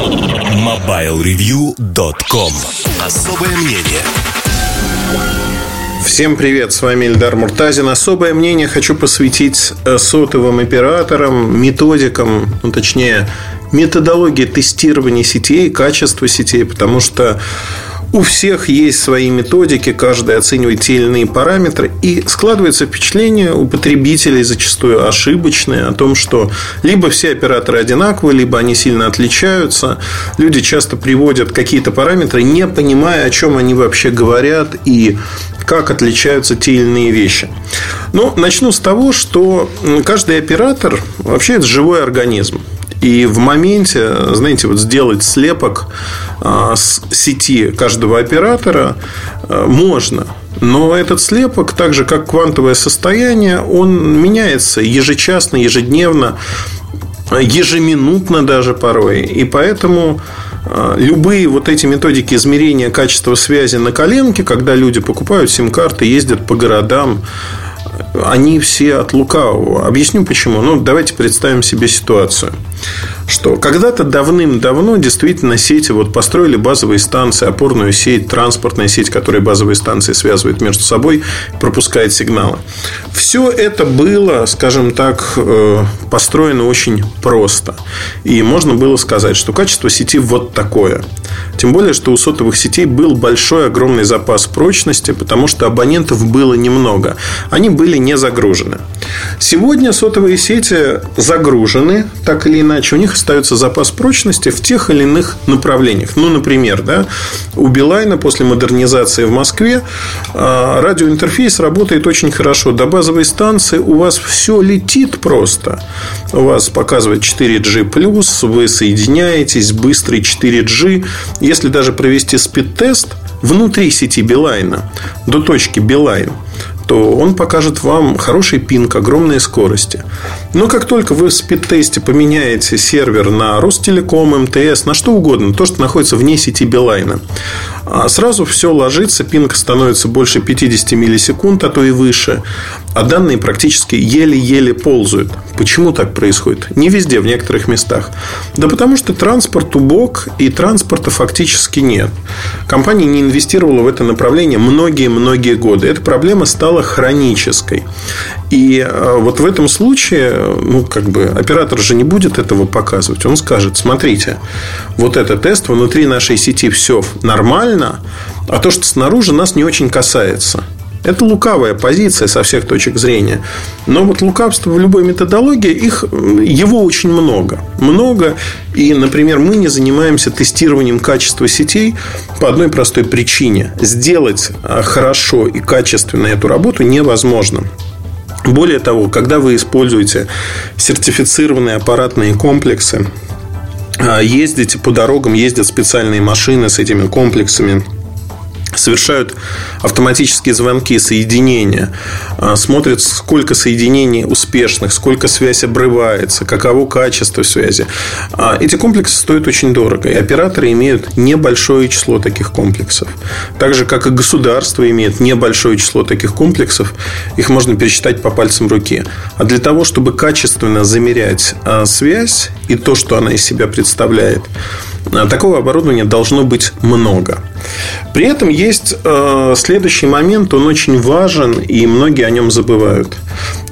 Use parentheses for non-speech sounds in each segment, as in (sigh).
MobileReview.com Особое мнение Всем привет, с вами Ильдар Муртазин. Особое мнение хочу посвятить э, сотовым операторам, методикам, ну, точнее, методологии тестирования сетей, качества сетей, потому что у всех есть свои методики, каждый оценивает те или иные параметры, и складывается впечатление у потребителей зачастую ошибочное о том, что либо все операторы одинаковые, либо они сильно отличаются. Люди часто приводят какие-то параметры, не понимая, о чем они вообще говорят и как отличаются те или иные вещи. Ну, начну с того, что каждый оператор вообще это живой организм. И в моменте, знаете, вот сделать слепок а, с сети каждого оператора а, можно. Но этот слепок, так же как квантовое состояние, он меняется ежечасно, ежедневно, ежеминутно даже порой. И поэтому любые вот эти методики измерения качества связи на коленке, когда люди покупают сим-карты, ездят по городам, они все от лукавого. Объясню почему. Ну, давайте представим себе ситуацию что когда-то давным-давно действительно сети вот построили базовые станции, опорную сеть, транспортная сеть, которая базовые станции связывает между собой, пропускает сигналы. Все это было, скажем так, э, построено очень просто. И можно было сказать, что качество сети вот такое. Тем более, что у сотовых сетей был большой, огромный запас прочности, потому что абонентов было немного. Они были не загружены. Сегодня сотовые сети загружены, так или иначе. У них остается запас прочности в тех или иных направлениях. Ну, например, да, у Билайна после модернизации в Москве а, радиоинтерфейс работает очень хорошо. До базовой станции у вас все летит просто. У вас показывает 4G+, вы соединяетесь, быстрый 4G. Если даже провести спид-тест внутри сети Билайна до точки Билайн, то он покажет вам хороший пинг, огромные скорости. Но как только вы в спид-тесте поменяете сервер на Ростелеком, МТС, на что угодно, то, что находится вне сети Билайна, а сразу все ложится, пинг становится больше 50 миллисекунд, а то и выше, а данные практически еле-еле ползают. Почему так происходит? Не везде, в некоторых местах. Да потому что транспорт убог, и транспорта фактически нет. Компания не инвестировала в это направление многие-многие годы. Эта проблема стала хронической. И э, вот в этом случае, ну, как бы, оператор же не будет этого показывать. Он скажет, смотрите, вот этот тест внутри нашей сети все нормально, а то, что снаружи, нас не очень касается. Это лукавая позиция со всех точек зрения. Но вот лукавство в любой методологии, их, его очень много. Много. И, например, мы не занимаемся тестированием качества сетей по одной простой причине. Сделать а, хорошо и качественно эту работу невозможно. Более того, когда вы используете сертифицированные аппаратные комплексы, а, ездите по дорогам, ездят специальные машины с этими комплексами – совершают автоматические звонки, соединения, а, смотрят, сколько соединений успешных, сколько связь обрывается, каково качество связи. А, эти комплексы стоят очень дорого, и операторы имеют небольшое число таких комплексов. Так же, как и государство имеет небольшое число таких комплексов, их можно пересчитать по пальцам руки. А для того, чтобы качественно замерять а, связь и то, что она из себя представляет, Такого оборудования должно быть много. При этом есть э, следующий момент, он очень важен, и многие о нем забывают.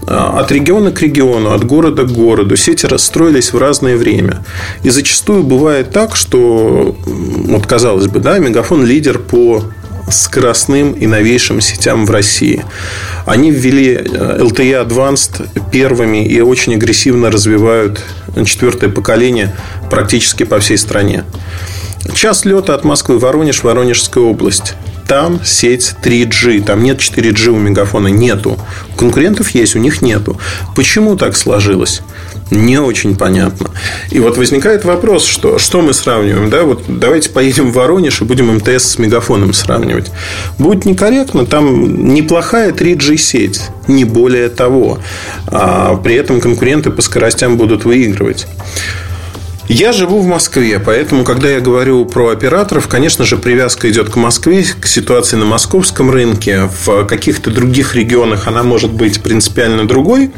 Э, от региона к региону, от города к городу сети расстроились в разное время. И зачастую бывает так, что, вот казалось бы, да, Мегафон лидер по скоростным и новейшим сетям в России. Они ввели LTE э, Advanced первыми и очень агрессивно развивают четвертое поколение практически по всей стране. Час лета от Москвы, Воронеж, Воронежская область. Там сеть 3G, там нет 4G у Мегафона, нету. У конкурентов есть, у них нету. Почему так сложилось? Не очень понятно. И вот возникает вопрос, что, что мы сравниваем, да, вот давайте поедем в Воронеж и будем МТС с Мегафоном сравнивать. Будет некорректно, там неплохая 3G сеть, не более того. А при этом конкуренты по скоростям будут выигрывать. Я живу в Москве, поэтому, когда я говорю про операторов, конечно же, привязка идет к Москве, к ситуации на московском рынке. В каких-то других регионах она может быть принципиально другой.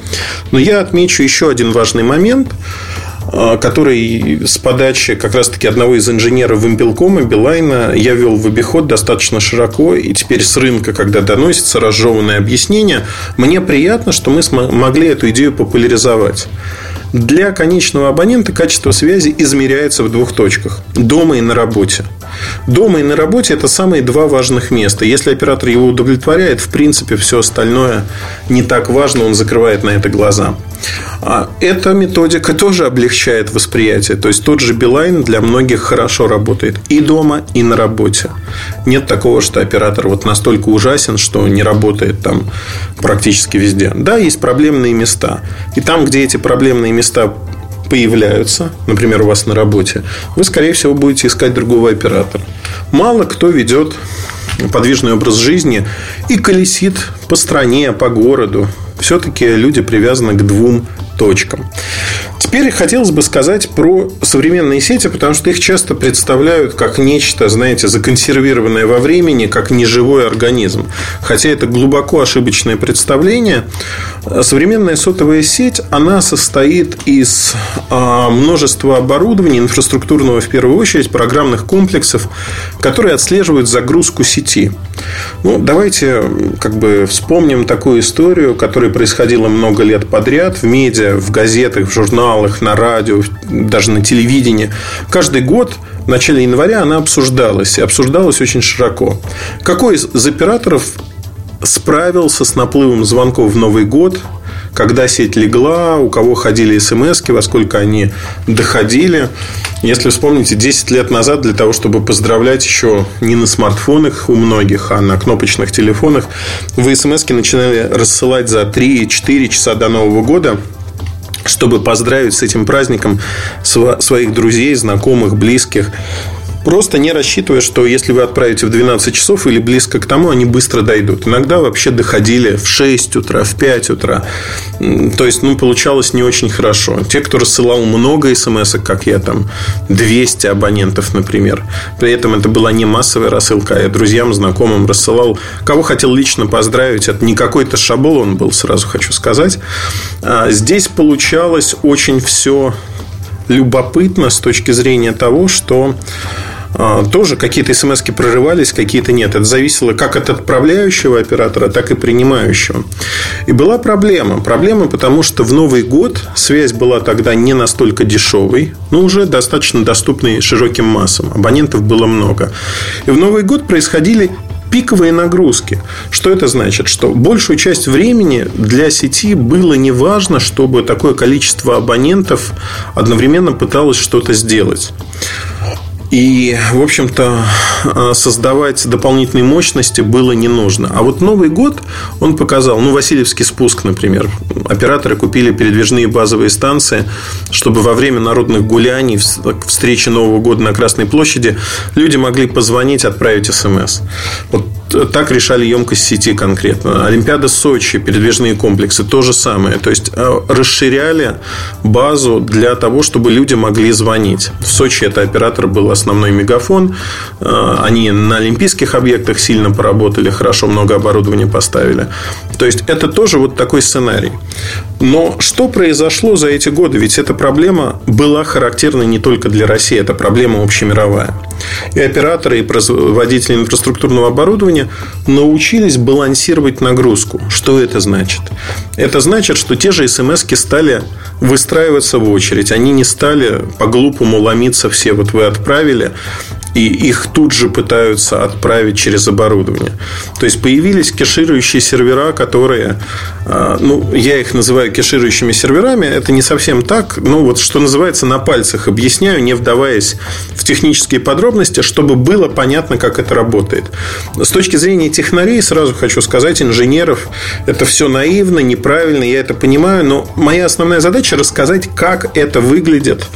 Но я отмечу еще один важный момент. а, который с подачи как раз-таки одного из инженеров Вимпелкома, Билайна, я вел в обиход достаточно широко, и теперь с рынка, когда доносится разжеванное объяснение, мне приятно, что мы смогли эту идею популяризовать. Для конечного абонента качество связи измеряется в двух точках – дома и на работе. Дома и на работе – это самые два важных места. Если оператор его удовлетворяет, в принципе, все остальное не так важно, он закрывает на это глаза. А эта методика тоже облегчает восприятие. То есть тот же Билайн для многих хорошо работает и дома, и на работе. Нет такого, что оператор вот настолько ужасен, что не работает там практически везде. Да, есть проблемные места. И там, где эти проблемные места появляются, например, у вас на работе, вы, скорее всего, будете искать другого оператора. Мало кто ведет подвижный образ жизни и колесит по стране, по городу. Все-таки люди привязаны к двум точкам. Теперь хотелось бы сказать про современные сети, потому что их часто представляют как нечто, знаете, законсервированное во времени, как неживой организм. Хотя это глубоко ошибочное представление. Современная сотовая сеть, она состоит из а, множества оборудования, инфраструктурного в первую очередь, программных комплексов, которые отслеживают загрузку сети. Ну, давайте как бы вспомним такую историю, которая происходила много лет подряд в медиа, в газетах, в журналах, на радио, даже на телевидении. Каждый год в начале января она обсуждалась, и обсуждалась очень широко. Какой из операторов справился с наплывом звонков в Новый год, когда сеть легла, у кого ходили смс во сколько они доходили. Если вспомните, 10 лет назад для того, чтобы поздравлять еще не на смартфонах у многих, а на кнопочных телефонах, вы смс начинали рассылать за 3-4 часа до Нового года чтобы поздравить с этим праздником своих друзей, знакомых, близких. Просто не рассчитывая, что если вы отправите в 12 часов или близко к тому, они быстро дойдут. Иногда вообще доходили в 6 утра, в 5 утра. То есть, ну, получалось не очень хорошо. Те, кто рассылал много смс как я там, 200 абонентов, например. При этом это была не массовая рассылка, а я друзьям, знакомым рассылал. Кого хотел лично поздравить, это не какой-то шабол он был, сразу хочу сказать. А здесь получалось очень все любопытно с точки зрения того, что тоже какие-то смс прорывались, какие-то нет. Это зависело как от отправляющего оператора, так и принимающего. И была проблема. Проблема, потому что в Новый год связь была тогда не настолько дешевой, но уже достаточно доступной широким массам. Абонентов было много. И в Новый год происходили пиковые нагрузки. Что это значит? Что большую часть времени для сети было не важно, чтобы такое количество абонентов одновременно пыталось что-то сделать. И, в общем-то, э, создавать дополнительные мощности было не нужно. А вот Новый год, он показал, ну, Васильевский спуск, например. Операторы купили передвижные базовые станции, чтобы во время народных гуляний, встречи Нового года на Красной площади, люди могли позвонить, отправить смс. Вот так решали емкость сети конкретно. Олимпиада Сочи, передвижные комплексы, то же самое. То есть э, расширяли базу для того, чтобы люди могли звонить. В Сочи это оператор был основной мегафон. Э, они на олимпийских объектах сильно поработали, хорошо много оборудования поставили. То есть это тоже вот такой сценарий. Но что произошло за эти годы? Ведь эта проблема была характерна не только для России, это проблема общемировая. И операторы, и производители инфраструктурного оборудования научились балансировать нагрузку. Что это значит? Это значит, что те же смс стали выстраиваться в очередь. Они не стали по-глупому ломиться все. Вот вы отправили, и их тут же пытаются отправить через оборудование. То есть появились кеширующие сервера, которые, а, ну, я их называю кеширующими серверами, это не совсем так, ну, вот что называется на пальцах объясняю, не вдаваясь в технические подробности, чтобы было понятно, как это работает. С точки зрения технарей, сразу хочу сказать, инженеров, это все наивно, неправильно, я это понимаю, но моя основная задача рассказать, как это выглядит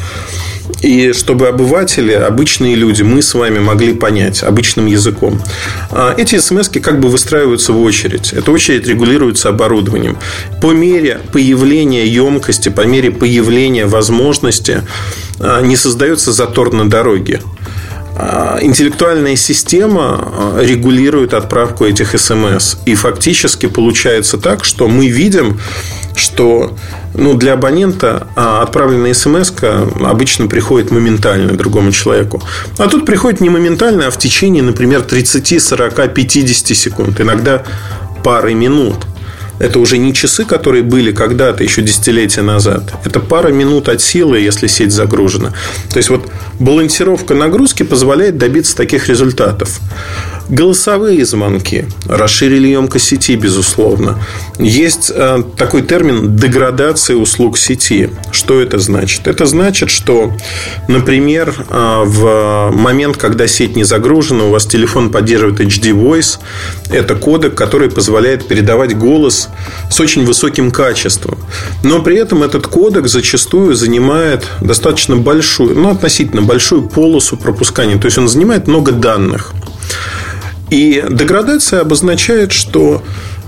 и чтобы обыватели, обычные люди, мы с вами могли понять обычным языком. А, эти смс как бы выстраиваются в очередь. Эта очередь регулируется оборудованием. По мере появления емкости, по мере появления возможности а, не создается затор на дороге. А, интеллектуальная система регулирует отправку этих смс. И фактически получается так, что мы видим, что ну, для абонента а, отправленная смс обычно приходит моментально другому человеку. А тут приходит не моментально, а в течение, например, 30, 40, 50 секунд. Иногда пары минут. Это уже не часы, которые были когда-то, еще десятилетия назад. Это пара минут от силы, если сеть загружена. То есть, вот балансировка нагрузки позволяет добиться таких результатов. Голосовые звонки расширили емкость сети, безусловно. Есть э, такой термин деградация услуг сети. Что это значит? Это значит, что, например, э, в момент, когда сеть не загружена, у вас телефон поддерживает HD Voice. Это кодек, который позволяет передавать голос с очень высоким качеством. Но при этом этот кодек зачастую занимает достаточно большую, ну, относительно большую полосу пропускания. То есть он занимает много данных. И деградация обозначает, что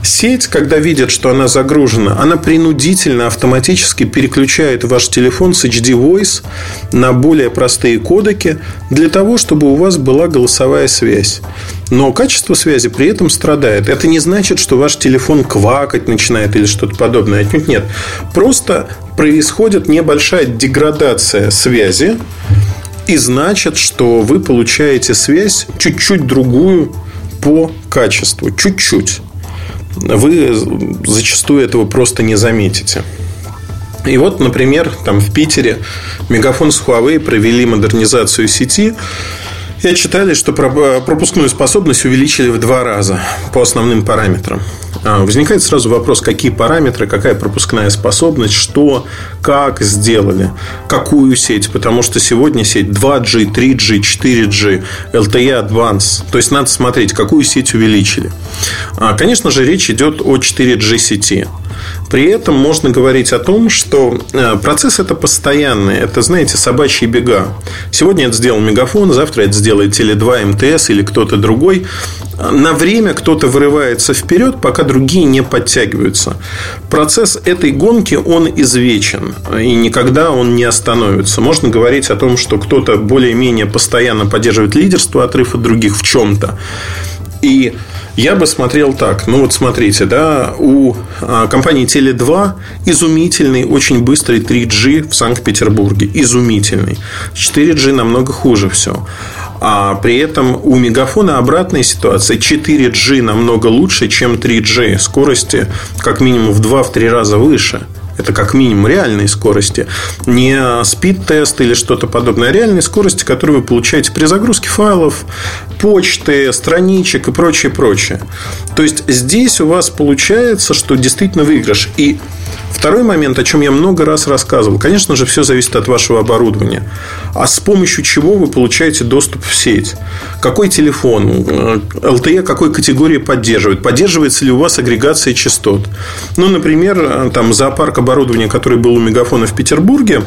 Сеть, когда видит, что она загружена, она принудительно автоматически переключает ваш телефон с HD Voice на более простые кодеки для того, чтобы у вас была голосовая связь. Но качество связи при этом страдает. Это не значит, что ваш телефон квакать начинает или что-то подобное. Отнюдь нет. Просто происходит небольшая деградация связи. И значит, что вы получаете связь чуть-чуть другую по качеству. Чуть-чуть. Вы зачастую этого просто не заметите. И вот, например, там в Питере Мегафон с Huawei провели модернизацию сети. И отчитали, что пропускную способность увеличили в два раза по основным параметрам. А, возникает сразу вопрос, какие параметры, какая пропускная способность, что, как сделали, какую сеть, потому что сегодня сеть 2G, 3G, 4G, LTE Advance. То есть надо смотреть, какую сеть увеличили. А, конечно же, речь идет о 4G сети. При этом можно говорить о том, что э, процесс это постоянный. Это, знаете, собачьи бега. Сегодня это сделал Мегафон, завтра это сделает Теле2, МТС или кто-то другой. На время кто-то вырывается вперед, пока другие не подтягиваются. Процесс этой гонки, он извечен. И никогда он не остановится. Можно говорить о том, что кто-то более-менее постоянно поддерживает лидерство, отрыв от других в чем-то. И я бы смотрел так. Ну, вот смотрите, да, у а, компании Теле2 изумительный, очень быстрый 3G в Санкт-Петербурге. Изумительный. 4G намного хуже все. А при этом у Мегафона обратная ситуация. 4G намного лучше, чем 3G. Скорости как минимум в 2-3 раза выше. Это как минимум реальной скорости. Не спид-тест или что-то подобное, а реальной скорости, которую вы получаете при загрузке файлов, почты, страничек и прочее, прочее. То есть здесь у вас получается, что действительно выигрыш. И Второй момент, о чем я много раз рассказывал. Конечно же, все зависит от вашего оборудования. А с помощью чего вы получаете доступ в сеть? Какой телефон? LTE какой категории поддерживает? Поддерживается ли у вас агрегация частот? Ну, например, там зоопарк оборудования, который был у Мегафона в Петербурге,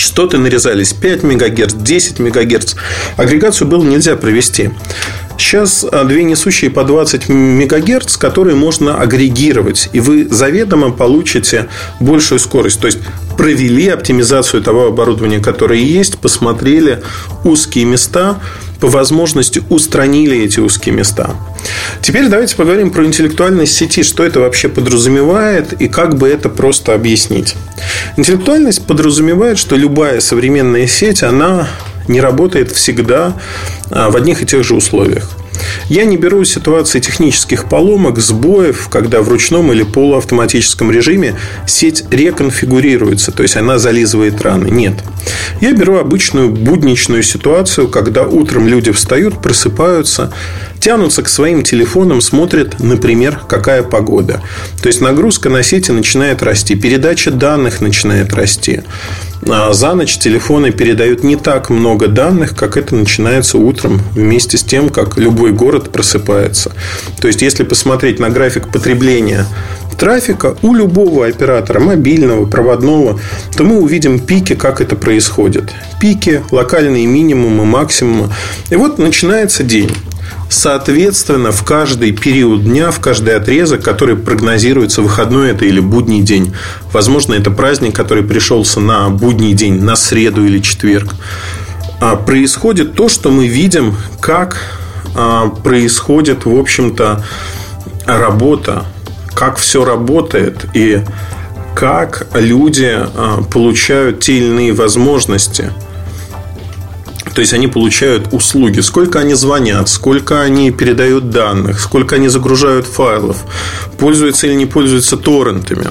частоты нарезались 5 МГц, 10 МГц. Агрегацию было нельзя провести. Сейчас а, две несущие по 20 МГц, которые можно агрегировать, и вы заведомо получите большую скорость. То есть провели оптимизацию того оборудования, которое есть, посмотрели узкие места, по возможности устранили эти узкие места. Теперь давайте поговорим про интеллектуальность сети, что это вообще подразумевает и как бы это просто объяснить. Интеллектуальность подразумевает, что любая современная сеть, она не работает всегда а, в одних и тех же условиях. Я не беру ситуации технических поломок, сбоев, когда в ручном или полуавтоматическом режиме сеть реконфигурируется, то есть она зализывает раны. Нет. Я беру обычную будничную ситуацию, когда утром люди встают, просыпаются, тянутся к своим телефонам, смотрят, например, какая погода. То есть нагрузка на сети начинает расти, передача данных начинает расти. А за ночь телефоны передают не так много данных, как это начинается утром, вместе с тем, как любой город просыпается. То есть, если посмотреть на график потребления трафика у любого оператора, мобильного, проводного, то мы увидим пики, как это происходит. Пики, локальные минимумы, максимумы. И вот начинается день. Соответственно, в каждый период дня, в каждый отрезок, который прогнозируется, выходной это или будний день, возможно, это праздник, который пришелся на будний день, на среду или четверг, а, происходит то, что мы видим, как а, происходит, в общем-то, работа, как все работает и как люди а, получают те или иные возможности – то есть они получают услуги, сколько они звонят, сколько они передают данных, сколько они загружают файлов, пользуются или не пользуются торрентами.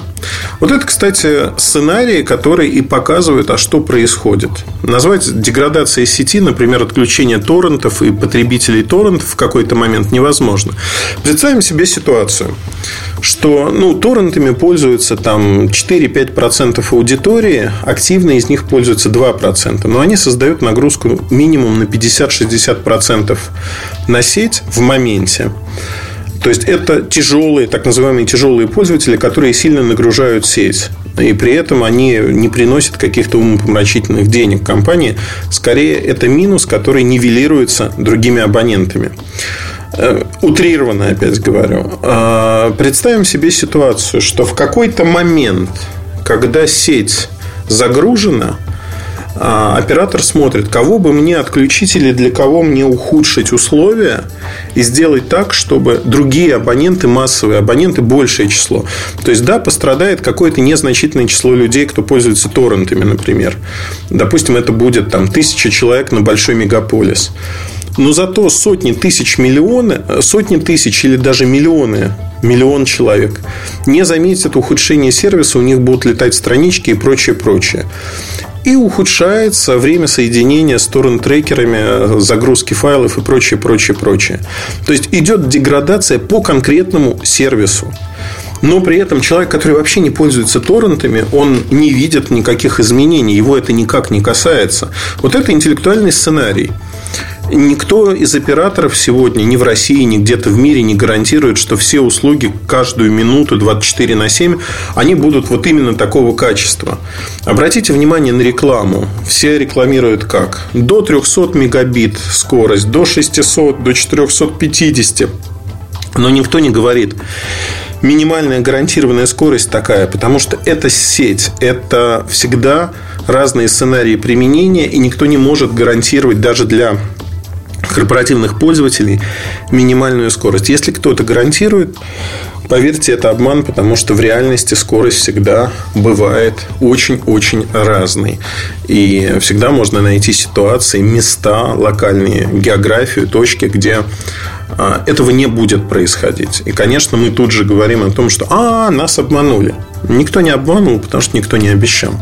Вот это, кстати, сценарии, которые и показывают, а что происходит. Назвать деградацией сети, например, отключение торрентов и потребителей торрентов в какой-то момент невозможно. Представим себе ситуацию, что ну, торрентами пользуются там 4-5% аудитории, активно из них пользуются 2%, но они создают нагрузку минимум на 50-60% на сеть в моменте. То есть это тяжелые, так называемые тяжелые пользователи, которые сильно нагружают сеть. И при этом они не приносят каких-то умопомрачительных денег компании. Скорее, это минус, который нивелируется другими абонентами. Э, утрированно, опять говорю. А, представим себе ситуацию, что в какой-то момент, когда сеть загружена, а, оператор смотрит, кого бы мне отключить или для кого мне ухудшить условия и сделать так, чтобы другие абоненты, массовые абоненты, большее число. То есть, да, пострадает какое-то незначительное число людей, кто пользуется торрентами, например. Допустим, это будет там тысяча человек на большой мегаполис. Но зато сотни тысяч миллионы, сотни тысяч или даже миллионы миллион человек. Не заметят ухудшение сервиса, у них будут летать странички и прочее, прочее. И ухудшается время соединения с торрент-трекерами, загрузки файлов и прочее, прочее, прочее. То есть идет деградация по конкретному сервису. Но при этом человек, который вообще не пользуется торрентами, он не видит никаких изменений, его это никак не касается. Вот это интеллектуальный сценарий. Никто из операторов сегодня ни в России, ни где-то в мире не гарантирует, что все услуги каждую минуту 24 на 7 они будут вот именно такого качества. Обратите внимание на рекламу. Все рекламируют как? До 300 мегабит скорость, до 600, до 450. Но никто не говорит, минимальная гарантированная скорость такая, потому что это сеть, это всегда разные сценарии применения, и никто не может гарантировать даже для корпоративных пользователей минимальную скорость. Если кто-то гарантирует, поверьте, это обман, потому что в реальности скорость всегда бывает очень-очень разной. И всегда можно найти ситуации, места, локальные, географию, точки, где а, этого не будет происходить. И, конечно, мы тут же говорим о том, что «А, нас обманули». Никто не обманул, потому что никто не обещал.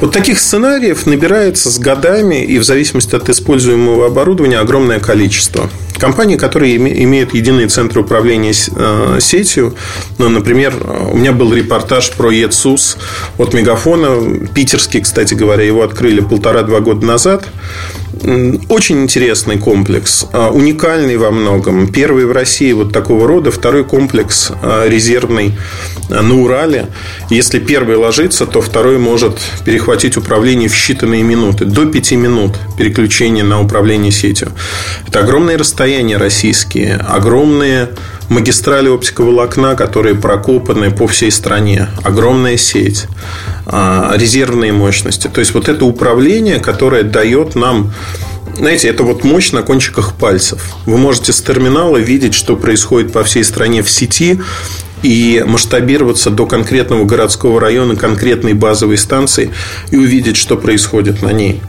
Вот таких сценариев набирается с годами и в зависимости от используемого оборудования огромное количество. Компании, которые имеют единый центр управления э, сетью, ну, например, у меня был репортаж про ЕЦУС от Мегафона, питерский, кстати говоря, его открыли полтора-два года назад. Очень интересный комплекс, а, уникальный во многом. Первый в России вот такого рода, второй комплекс а, резервный а, на Урале. Если первый ложится, то второй может перехватить управление в считанные минуты. До пяти минут переключения на управление сетью. Это огромные расстояния российские, огромные магистрали оптиковолокна, которые прокопаны по всей стране, огромная сеть, а, резервные мощности. То есть вот это управление, которое дает нам знаете, это вот мощь на кончиках пальцев. Вы можете с терминала видеть, что происходит по всей стране в сети и масштабироваться до конкретного городского района, конкретной базовой станции и увидеть, что происходит на ней.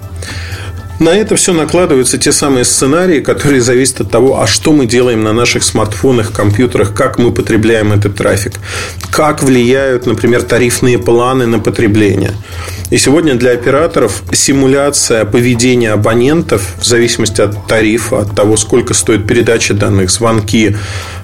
На это все накладываются те самые сценарии, которые зависят от того, а что мы делаем на наших смартфонах, компьютерах, как мы потребляем этот трафик, как влияют, например, тарифные планы на потребление. И сегодня для операторов симуляция поведения абонентов в зависимости от тарифа, от того, сколько стоит передача данных, звонки,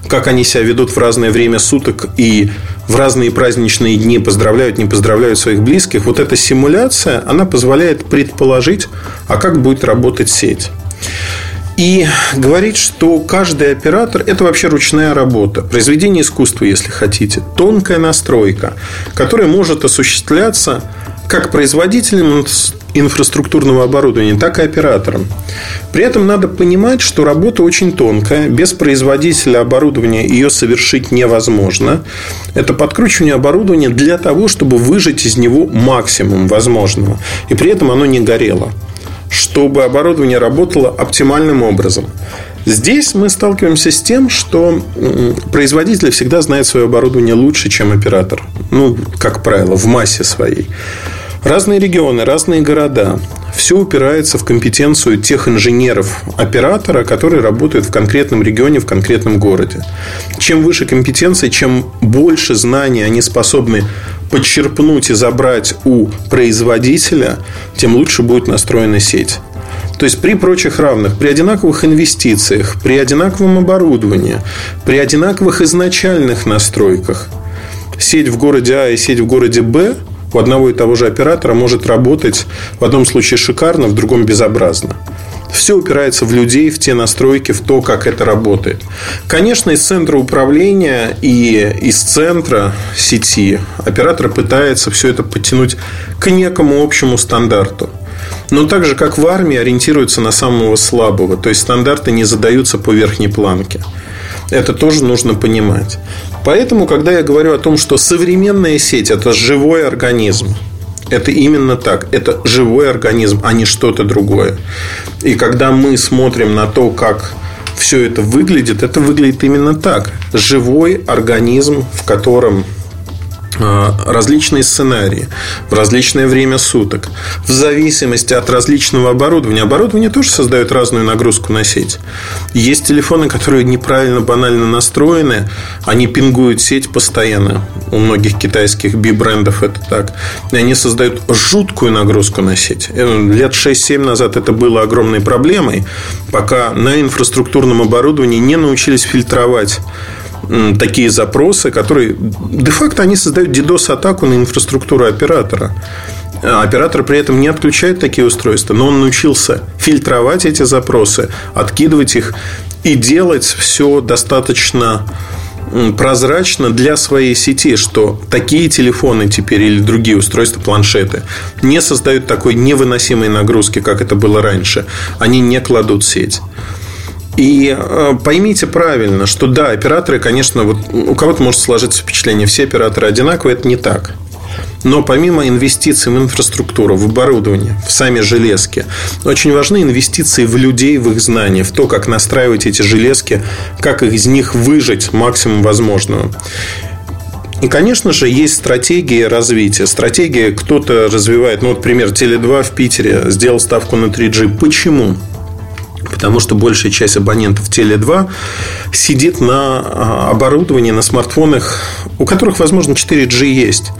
как они себя ведут в разное время суток и в разные праздничные дни поздравляют, не поздравляют своих близких. Вот эта симуляция, она позволяет предположить, а как будет работать сеть. И говорить, что каждый оператор – это вообще ручная работа, произведение искусства, если хотите, тонкая настройка, которая может осуществляться как производителем инфраструктурного оборудования, так и оператором. При этом надо понимать, что работа очень тонкая. Без производителя оборудования ее совершить невозможно. Это подкручивание оборудования для того, чтобы выжать из него максимум возможного. И при этом оно не горело. чтобы оборудование работало оптимальным образом. Здесь мы сталкиваемся с тем, что производитель всегда знает свое оборудование лучше, чем оператор. Ну, как правило, в массе своей. Разные регионы, разные города. Все упирается в компетенцию тех инженеров оператора, которые работают в конкретном регионе, в конкретном городе. Чем выше компетенция, чем больше знаний они способны подчерпнуть и забрать у производителя, тем лучше будет настроена сеть. То есть при прочих равных, при одинаковых инвестициях, при одинаковом оборудовании, при одинаковых изначальных настройках, сеть в городе А и сеть в городе Б у одного и того же оператора может работать в одном случае шикарно, в другом безобразно. Все упирается в людей, в те настройки, в то, как это работает. Конечно, из центра управления и из центра сети оператор пытается все это подтянуть к некому общему стандарту. Но так же, как в армии, ориентируется на самого слабого. То есть стандарты не задаются по верхней планке. Это тоже нужно понимать. Поэтому, когда я говорю о том, что современная сеть – это живой организм, это именно так. Это живой организм, а не что-то другое. И когда мы смотрим на то, как все это выглядит, это выглядит именно так. Живой организм, в котором различные сценарии в различное время суток, в зависимости от различного оборудования. Оборудование тоже создает разную нагрузку на сеть. Есть телефоны, которые неправильно, банально настроены, они пингуют сеть постоянно. У многих китайских би-брендов это так. И они создают жуткую нагрузку на сеть. Э, лет 6-7 назад это было огромной проблемой, пока на инфраструктурном оборудовании не научились фильтровать такие запросы, которые де-факто они создают DDoS-атаку на инфраструктуру оператора. А оператор при этом не отключает такие устройства, но он научился фильтровать эти запросы, откидывать их и делать все достаточно прозрачно для своей сети, что такие телефоны теперь или другие устройства, планшеты не создают такой невыносимой нагрузки, как это было раньше. Они не кладут сеть. И э, поймите правильно, что да, операторы, конечно, вот у кого-то может сложиться впечатление, все операторы одинаковые, это не так. Но помимо инвестиций в инфраструктуру, в оборудование, в сами железки, очень важны инвестиции в людей, в их знания, в то, как настраивать эти железки, как из них выжить максимум возможного. И, конечно же, есть стратегия развития. Стратегия кто-то развивает. Ну, вот пример, Теле2 в Питере сделал ставку на 3G. Почему? Потому что большая часть абонентов Теле2 сидит на а, оборудовании, на смартфонах, у которых, возможно, 4G есть.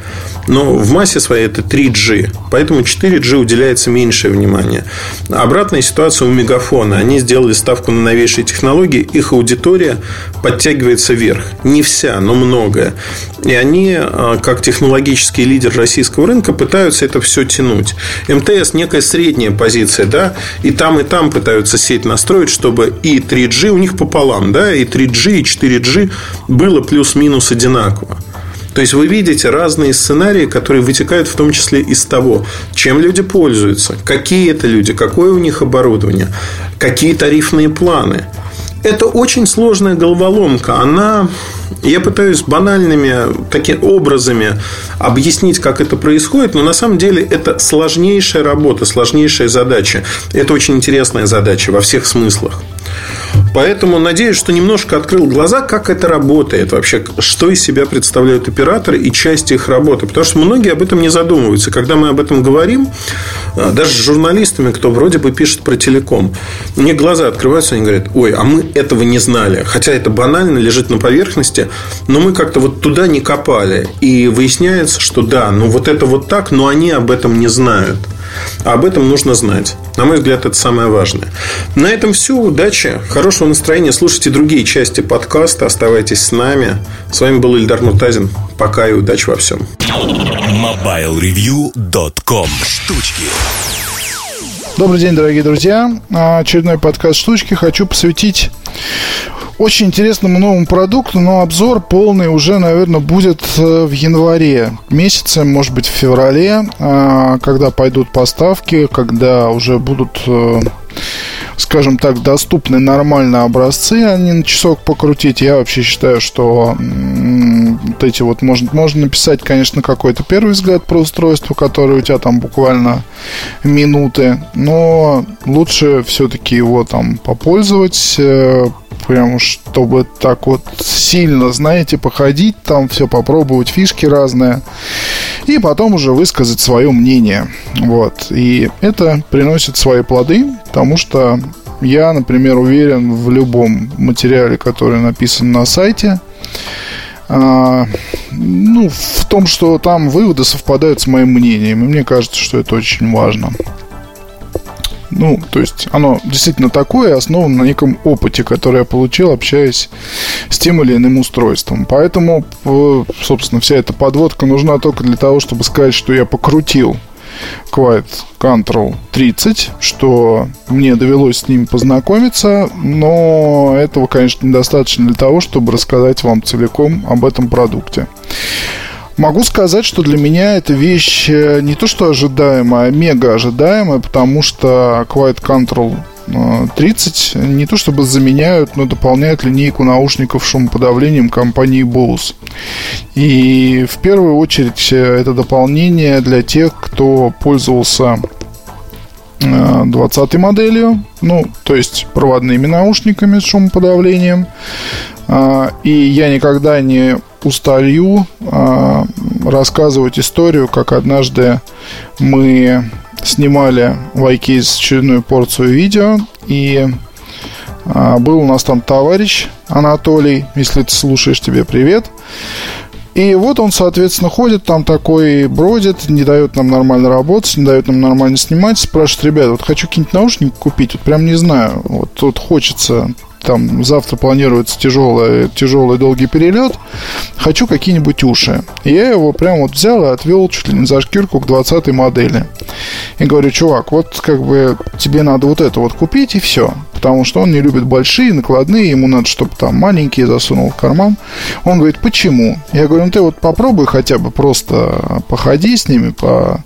Но в массе своей это 3G. Поэтому 4G уделяется меньшее внимание. Обратная ситуация у Мегафона. Они сделали ставку на новейшие технологии. Их аудитория подтягивается вверх. Не вся, но многое. И они, а, как технологический лидер российского рынка, пытаются это все тянуть. МТС некая средняя позиция, да, и там, и там пытаются сеть настроить, чтобы и 3G у них пополам, да, и 3G, и 4G было плюс-минус одинаково. То есть вы видите разные сценарии, которые вытекают в том числе из того, чем люди пользуются, какие это люди, какое у них оборудование, какие тарифные планы. Это очень сложная головоломка. Она, я пытаюсь банальными такими образами объяснить, как это происходит, но на самом деле это сложнейшая работа, сложнейшая задача. Это очень интересная задача во всех смыслах. Поэтому надеюсь, что немножко открыл глаза, как это работает вообще, что из себя представляют операторы и часть их работы. Потому что многие об этом не задумываются. Когда мы об этом говорим, даже с журналистами, кто вроде бы пишет про телеком, мне глаза открываются, они говорят, ой, а мы этого не знали. Хотя это банально, лежит на поверхности, но мы как-то вот туда не копали. И выясняется, что да, ну вот это вот так, но они об этом не знают. А об этом нужно знать. На мой взгляд, это самое важное. На этом все. Удачи, хорошего настроения. Слушайте другие части подкаста. Оставайтесь с нами. С вами был Ильдар Муртазин. Пока и удачи во всем. MobileReview.com Штучки Добрый день, дорогие друзья. Очередной подкаст «Штучки» хочу посвятить очень интересному новому продукту, но обзор полный уже, наверное, будет э, в январе месяце, может быть, в феврале, а, когда пойдут поставки, когда уже будут э, скажем так, доступны нормальные образцы, а не на часок покрутить. Я вообще считаю, что вот эти вот можно, можно написать, конечно, какой-то первый взгляд про устройство, которое у тебя там буквально минуты, но лучше все-таки его там попользовать, э, прям чтобы так вот сильно, знаете, походить там, все попробовать, фишки разные, и потом уже высказать свое мнение. Вот. И это приносит свои плоды, потому что я, например, уверен в любом материале, который написан на сайте, а, ну, в том, что там выводы совпадают с моим мнением. И мне кажется, что это очень важно. Ну, то есть оно действительно такое, основано на неком опыте, который я получил, общаясь с тем или иным устройством. Поэтому, собственно, вся эта подводка нужна только для того, чтобы сказать, что я покрутил Quiet Control 30, что мне довелось с ним познакомиться, но этого, конечно, недостаточно для того, чтобы рассказать вам целиком об этом продукте. Могу сказать, что для меня эта вещь э, не то что ожидаемая, а мега ожидаемая, потому что Quiet Control 30 э, не то чтобы заменяют, но дополняют линейку наушников шумоподавлением компании Bose. И в первую очередь э, это дополнение для тех, кто пользовался 20 моделью, ну, то есть проводными наушниками с шумоподавлением. И я никогда не устаю э, рассказывать историю, как однажды мы снимали в iCase очередную порцию видео, и э, был у нас там товарищ Анатолий, если ты слушаешь, тебе привет. И вот он, соответственно, ходит там такой, бродит, не дает нам нормально работать, не дает нам нормально снимать, спрашивает, ребят, вот хочу какие-нибудь наушники купить, вот прям не знаю, вот тут хочется там завтра планируется тяжелый, тяжелый долгий перелет, хочу какие-нибудь уши. Я его прям вот взял и отвел чуть ли не за шкирку к 20 модели. И говорю, чувак, вот как бы тебе надо вот это вот купить и все. Потому что он не любит большие, накладные, ему надо, чтобы там маленькие засунул в карман. Он говорит, почему? Я говорю, ну ты вот попробуй хотя бы просто походи с ними, по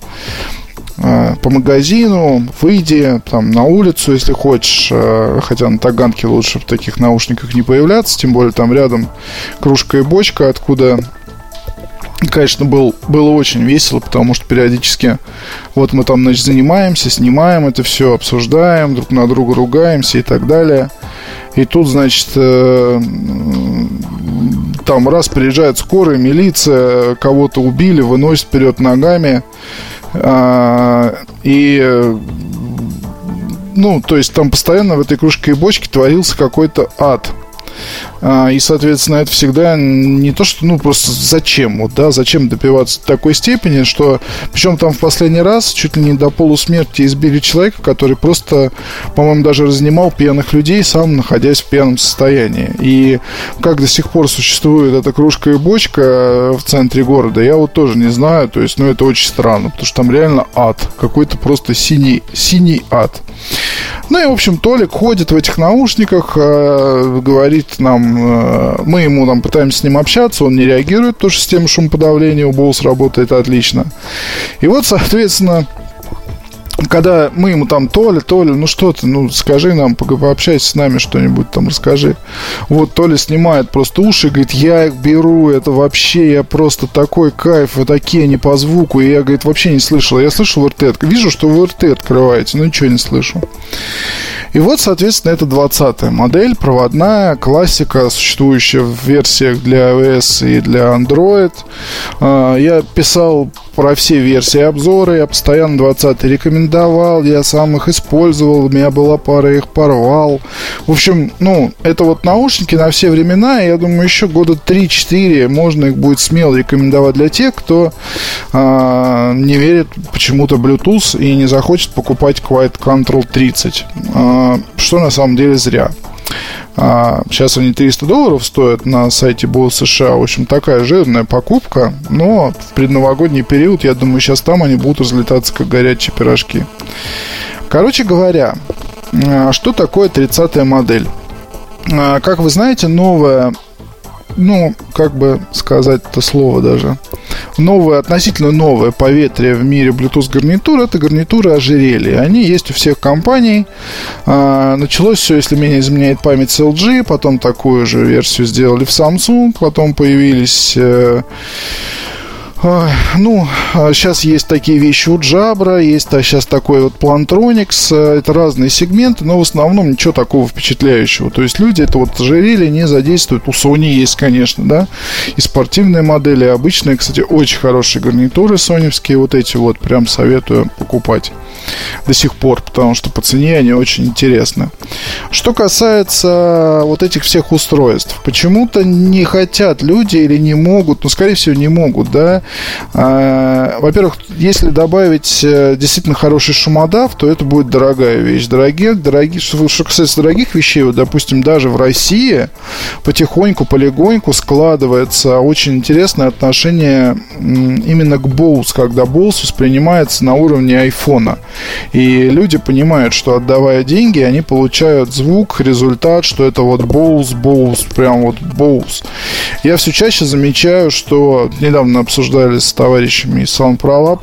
по магазину, выйди там на улицу, если хочешь, э, хотя на Таганке лучше в таких наушниках не появляться, тем более там рядом кружка и бочка, откуда Конечно, был, было очень весело, потому что периодически вот мы там, значит, занимаемся, снимаем это все, обсуждаем, друг на друга ругаемся и так далее. И тут, значит, э, там раз приезжает скорая, милиция, кого-то убили, выносит вперед ногами. А, и ну, то есть там постоянно в этой кружке и бочке творился какой-то ад. А, и, соответственно, это всегда не то, что, ну, просто зачем, вот, да, зачем допиваться до такой степени, что, причем там в последний раз чуть ли не до полусмерти избили человека, который просто, по-моему, даже разнимал пьяных людей, сам находясь в пьяном состоянии. И как до сих пор существует эта кружка и бочка в центре города, я вот тоже не знаю, то есть, ну, это очень странно, потому что там реально ад, какой-то просто синий, синий ад. Ну и, в общем, Толик ходит в этих наушниках, э, говорит нам, э, мы ему там пытаемся с ним общаться, он не реагирует, потому что система шумоподавления у Bose работает отлично. И вот, соответственно, когда мы ему там, Толя, Толя, ну что ты, ну скажи нам, пообщайся с нами что-нибудь там, расскажи. Вот Толя снимает просто уши, говорит, я их беру, это вообще, я просто такой кайф, вот такие они по звуку. И я, говорит, вообще не слышал. Я слышал РТ, вижу, что вы РТ открываете, но ничего не слышу. И вот, соответственно, это 20-я модель, проводная, классика, существующая в версиях для iOS и для Android. А, я писал про все версии обзоры, я постоянно 20 рекомендовал, я сам их использовал, у меня была пара, их порвал. В общем, ну, это вот наушники на все времена, и я думаю, еще года 3-4 можно их будет смело рекомендовать для тех, кто а, не верит почему-то Bluetooth и не захочет покупать Quiet Control 30. А, что на самом деле зря. А, сейчас они 300 долларов стоят на сайте Bose США. В общем, такая жирная покупка. Но в предновогодний период, я думаю, сейчас там они будут разлетаться, как горячие пирожки. Короче говоря, а, что такое 30-я модель? А, как вы знаете, новая, ну, как бы сказать это слово даже, новое, относительно новое поветрие в мире Bluetooth гарнитур это гарнитуры ожерелья. Они есть у всех компаний. А, началось все, если меня изменяет память, с LG, потом такую же версию сделали в Samsung, потом появились э, ну, сейчас а есть такие вещи у Jabra, есть сейчас такой вот э, это разные сегменты, но в основном ничего такого впечатляющего. То есть люди это вот ожерелье не задействуют. У Sony есть, конечно, да, и спортивные модели, и обычные, кстати, очень хорошие гарнитуры соневские, вот эти вот, прям советую покупать до сих пор, потому что по цене они очень интересны. Что касается вот этих всех устройств, почему-то не хотят люди или не могут, ну, скорее всего, не могут, да, а, во-первых, если добавить э, действительно хороший шумодав, то это будет дорогая вещь. Дорогие, дорогие, что, что касается дорогих вещей, вот, допустим, даже в России потихоньку, полегоньку складывается очень интересное отношение именно к Bose, когда Bose воспринимается на уровне айфона. И люди понимают, что отдавая деньги, они получают звук, результат, что это вот Bose, Bose, прям вот Bose. Я все чаще замечаю, что недавно обсуждали обсуждали с товарищами из SoundProLab,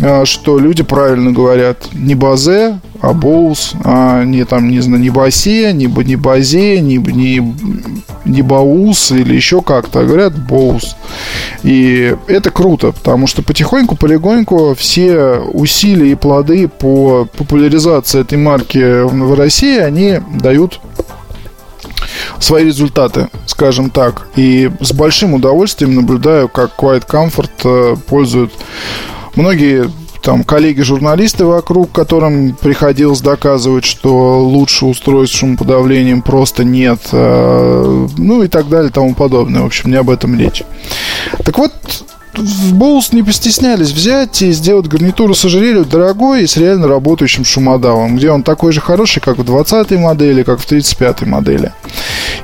э, что люди правильно говорят не базе, а боус, а не там, не знаю, не басе, не, не базе, не, не, не баус или еще как-то, а говорят боус. И это круто, потому что потихоньку, полегоньку все усилия и плоды по популяризации этой марки в России, они дают свои результаты, скажем так. И с большим удовольствием наблюдаю, как Quiet Comfort э, пользуют многие там коллеги-журналисты вокруг, которым приходилось доказывать, что лучше устройств шумоподавлением просто нет, э, ну и так далее, тому подобное. В общем, не об этом речь. Так вот, в Боус не постеснялись взять и сделать гарнитуру с ожерельем дорогой и с реально работающим шумодавом, где он такой же хороший, как в 20 модели, как в 35 модели.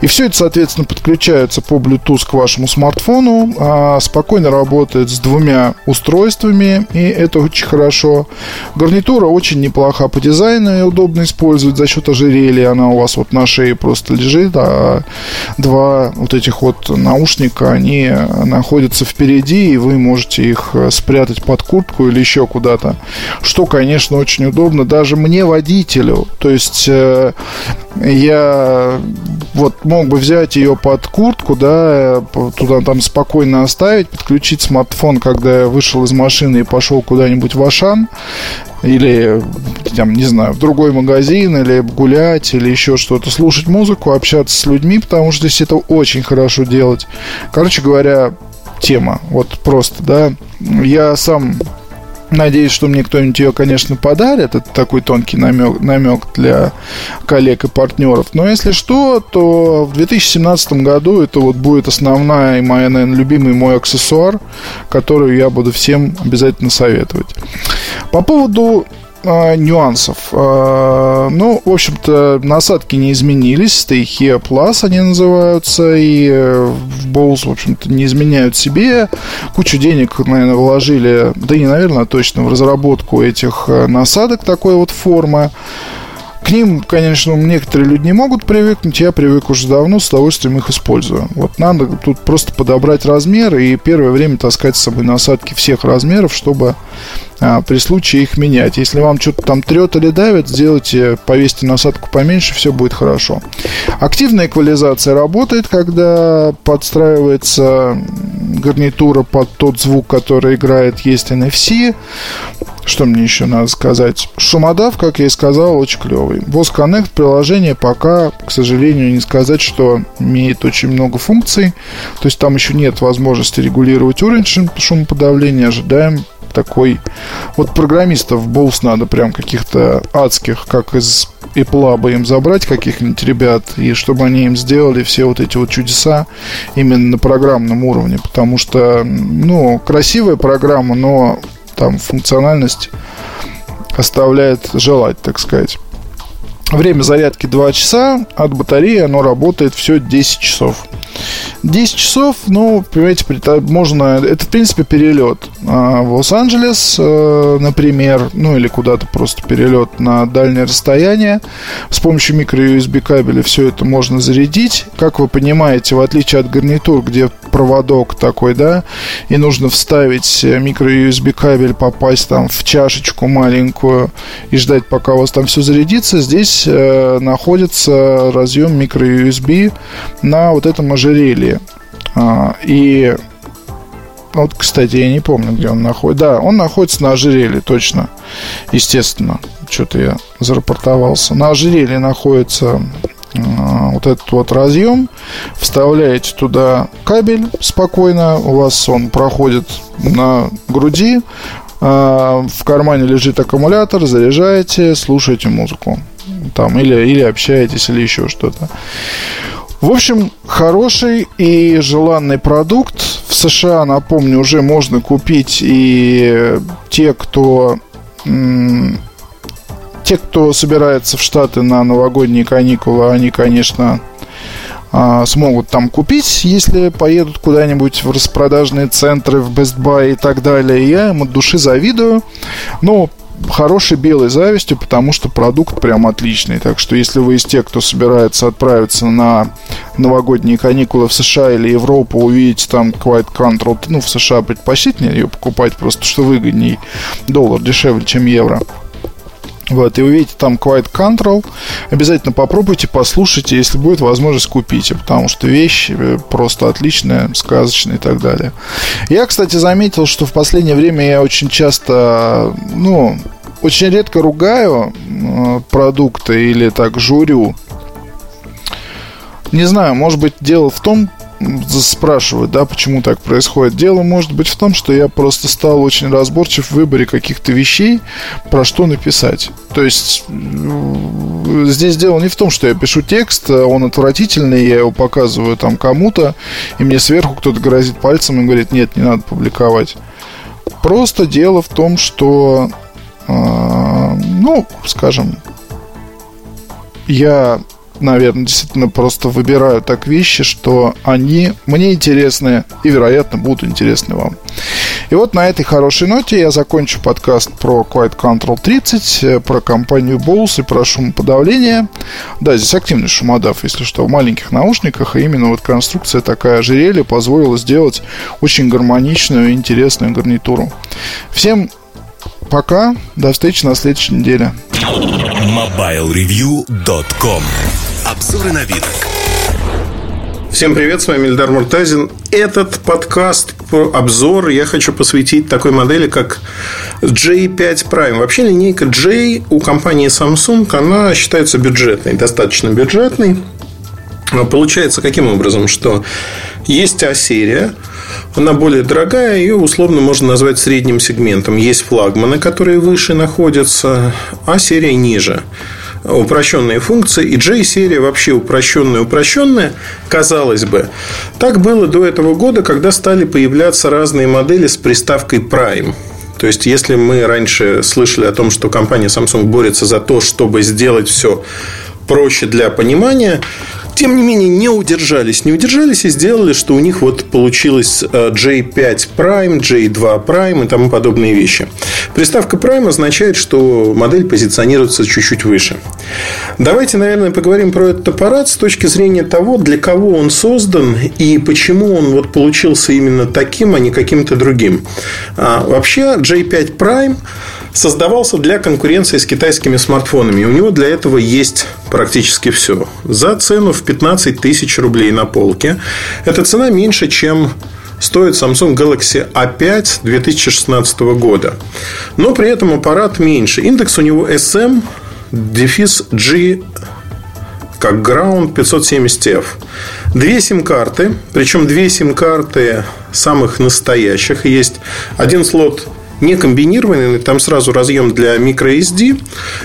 И все это, соответственно, подключается по Bluetooth к вашему смартфону, а, спокойно работает с двумя устройствами, и это очень хорошо. Гарнитура очень неплоха по дизайну и удобно использовать за счет ожерелья. Она у вас вот на шее просто лежит, а два вот этих вот наушника, они находятся впереди, и вы можете их э, спрятать под куртку или еще куда-то. Что, конечно, очень удобно даже мне, водителю. То есть э, я вот мог бы взять ее под куртку, да, туда там спокойно оставить, подключить смартфон, когда я вышел из машины и пошел куда-нибудь в Ашан, или, там, не знаю, в другой магазин, или гулять, или еще что-то, слушать музыку, общаться с людьми, потому что здесь это очень хорошо делать. Короче говоря, тема. Вот просто, да. Я сам Надеюсь, что мне кто-нибудь ее, конечно, подарит. Это такой тонкий намек, намек для коллег и партнеров. Но если что, то в 2017 году это вот будет основная и моя, наверное, любимый мой аксессуар, который я буду всем обязательно советовать. По поводу э, нюансов. Э, ну, в общем-то, насадки не изменились. Stay Here Plus они называются. И э, в Bose, в общем-то, не изменяют себе. Кучу денег, наверное, вложили, да не, наверное, а точно, в разработку этих э, насадок такой вот формы. К ним, конечно, некоторые люди не могут привыкнуть. Я привык уже давно, с удовольствием их использую. Вот надо тут просто подобрать размер и первое время таскать с собой насадки всех размеров, чтобы а, при случае их менять. Если вам что-то там трет или давит, сделайте, повесьте насадку поменьше, все будет хорошо. Активная эквализация работает, когда подстраивается гарнитура под тот звук, который играет, есть NFC. Что мне еще надо сказать? Шумодав, как я и сказал, очень клевый. Boss Connect приложение пока, к сожалению, не сказать, что имеет очень много функций. То есть там еще нет возможности регулировать уровень шумоподавления. Ожидаем такой... Вот программистов Боус надо прям каких-то адских, как из Apple бы им забрать каких-нибудь ребят, и чтобы они им сделали все вот эти вот чудеса именно на программном уровне, потому что, ну, красивая программа, но там функциональность оставляет желать, так сказать. Время зарядки 2 часа, от батареи оно работает все 10 часов. 10 часов, ну, понимаете, можно... Это, в принципе, перелет а, в Лос-Анджелес, э, например, ну, или куда-то просто перелет на дальнее расстояние. С помощью микро-USB кабеля все это можно зарядить. Как вы понимаете, в отличие от гарнитур, где проводок такой, да, и нужно вставить микро-USB кабель, попасть там в чашечку маленькую и ждать, пока у вас там все зарядится, здесь э, находится разъем микро-USB на вот этом ожерелье. А, и вот, кстати, я не помню, где он находится. Да, он находится на ожерелье, точно. Естественно. Что-то я зарапортовался. На ожерелье находится а, вот этот вот разъем, вставляете туда кабель спокойно, у вас он проходит на груди, а, в кармане лежит аккумулятор, заряжаете, слушаете музыку. Там, или, или общаетесь, или еще что-то. В общем, хороший и желанный продукт. В США, напомню, уже можно купить и те, кто те, кто собирается в Штаты на новогодние каникулы, они, конечно, а, смогут там купить, если поедут куда-нибудь в распродажные центры, в Best Buy и так далее. Я им от души завидую. Но хорошей белой завистью, потому что продукт прям отличный. Так что если вы из тех, кто собирается отправиться на новогодние каникулы в США или Европу, увидите там Quiet Control, ну, в США предпочтительнее ее покупать, просто что выгодней. Доллар дешевле, чем евро. Вот, и увидите там Quiet Control. Обязательно попробуйте, послушайте, если будет возможность, купите, потому что вещь э, просто отличная, сказочная и так далее. Я, кстати, заметил, что в последнее время я очень часто, ну, очень редко ругаю э, продукты или так журю. Не знаю, может быть, дело в том, спрашивают, да, почему так происходит. Дело может быть в том, что я просто стал очень разборчив в выборе каких-то вещей, про что написать. То есть здесь дело не в том, что я пишу текст, а он отвратительный, я его показываю там кому-то, и мне сверху кто-то грозит пальцем и говорит, нет, не надо публиковать. Просто дело в том, что, э, ну, скажем, я наверное, действительно просто выбираю так вещи, что они мне интересны и, вероятно, будут интересны вам. И вот на этой хорошей ноте я закончу подкаст про Quiet Control 30, э, про компанию Bose и про шумоподавление. Да, здесь активный шумодав, если что, в маленьких наушниках, и именно вот конструкция такая ожерелье позволила сделать очень гармоничную и интересную гарнитуру. Всем пока, до встречи на следующей неделе. MobileReview.com Обзоры на вид. Всем привет, с вами Ильдар Муртазин. Этот подкаст, обзор я хочу посвятить такой модели, как J5 Prime. Вообще линейка J у компании Samsung, она считается бюджетной, достаточно бюджетной. Получается каким образом, что есть А-серия, она более дорогая, ее условно можно назвать средним сегментом. Есть флагманы, которые выше находятся, а серия ниже упрощенные функции, и J-серия вообще упрощенная, упрощенная, казалось бы. Так было до этого года, когда стали появляться разные модели с приставкой Prime. То есть, если мы раньше слышали о том, что компания Samsung борется за то, чтобы сделать все проще для понимания, тем не менее, не удержались. Не удержались и сделали, что у них вот получилось J5 э, Prime, J2 Prime и тому подобные вещи. Приставка Prime означает, что модель позиционируется чуть-чуть выше. Давайте, наверное, поговорим про этот аппарат с точки зрения того, для кого он создан и почему он вот получился именно таким, а не каким-то другим. А, вообще, J5 Prime создавался для конкуренции с китайскими смартфонами. И у него для этого есть практически все. За цену в 15 тысяч рублей на полке. Эта цена меньше, чем стоит Samsung Galaxy A5 2016 года. Но при этом аппарат меньше. Индекс у него SM дефис G как Ground 570F. Две сим-карты, причем две сим-карты самых настоящих. Есть один слот не комбинированный, там сразу разъем для microSD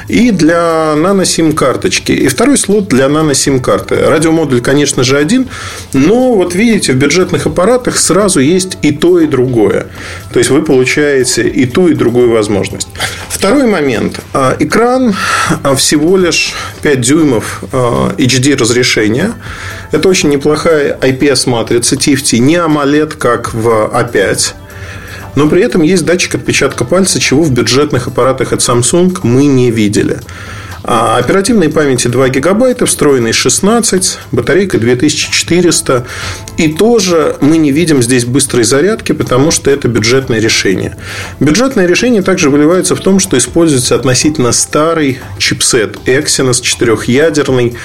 и для нано-сим карточки. И второй слот для нано-сим карты. Радиомодуль, конечно же, один, но вот видите, в бюджетных аппаратах сразу есть и то, и другое. То есть вы получаете и ту, и другую возможность. Второй момент. А, экран а, всего лишь 5 дюймов HD а, разрешения. Это очень неплохая IPS-матрица TFT, не AMOLED, как в A5. Но при этом есть датчик отпечатка пальца, чего в бюджетных аппаратах от Samsung мы не видели. А оперативной памяти 2 гигабайта, встроенной 16, батарейка 2400. И тоже мы не видим здесь быстрой зарядки, потому что это бюджетное решение. Бюджетное решение также выливается в том, что используется относительно старый чипсет Exynos 4-ядерный.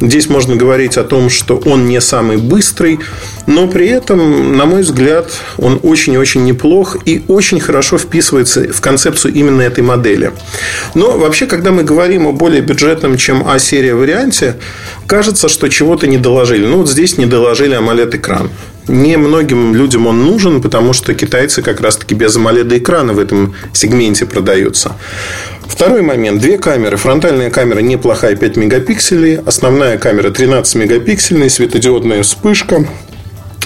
Здесь можно говорить о том, что он не самый быстрый, но при этом, на мой взгляд, он очень-очень неплох и очень хорошо вписывается в концепцию именно этой модели. Но вообще, когда мы говорим о более бюджетном, чем А-серия варианте, кажется, что чего-то не доложили. Ну, вот здесь не доложили AMOLED-экран. Не многим людям он нужен, потому что китайцы как раз-таки без AMOLED-экрана в этом сегменте продаются. Второй момент. Две камеры. Фронтальная камера неплохая, 5 мегапикселей. Основная камера 13 мегапиксельная, светодиодная вспышка.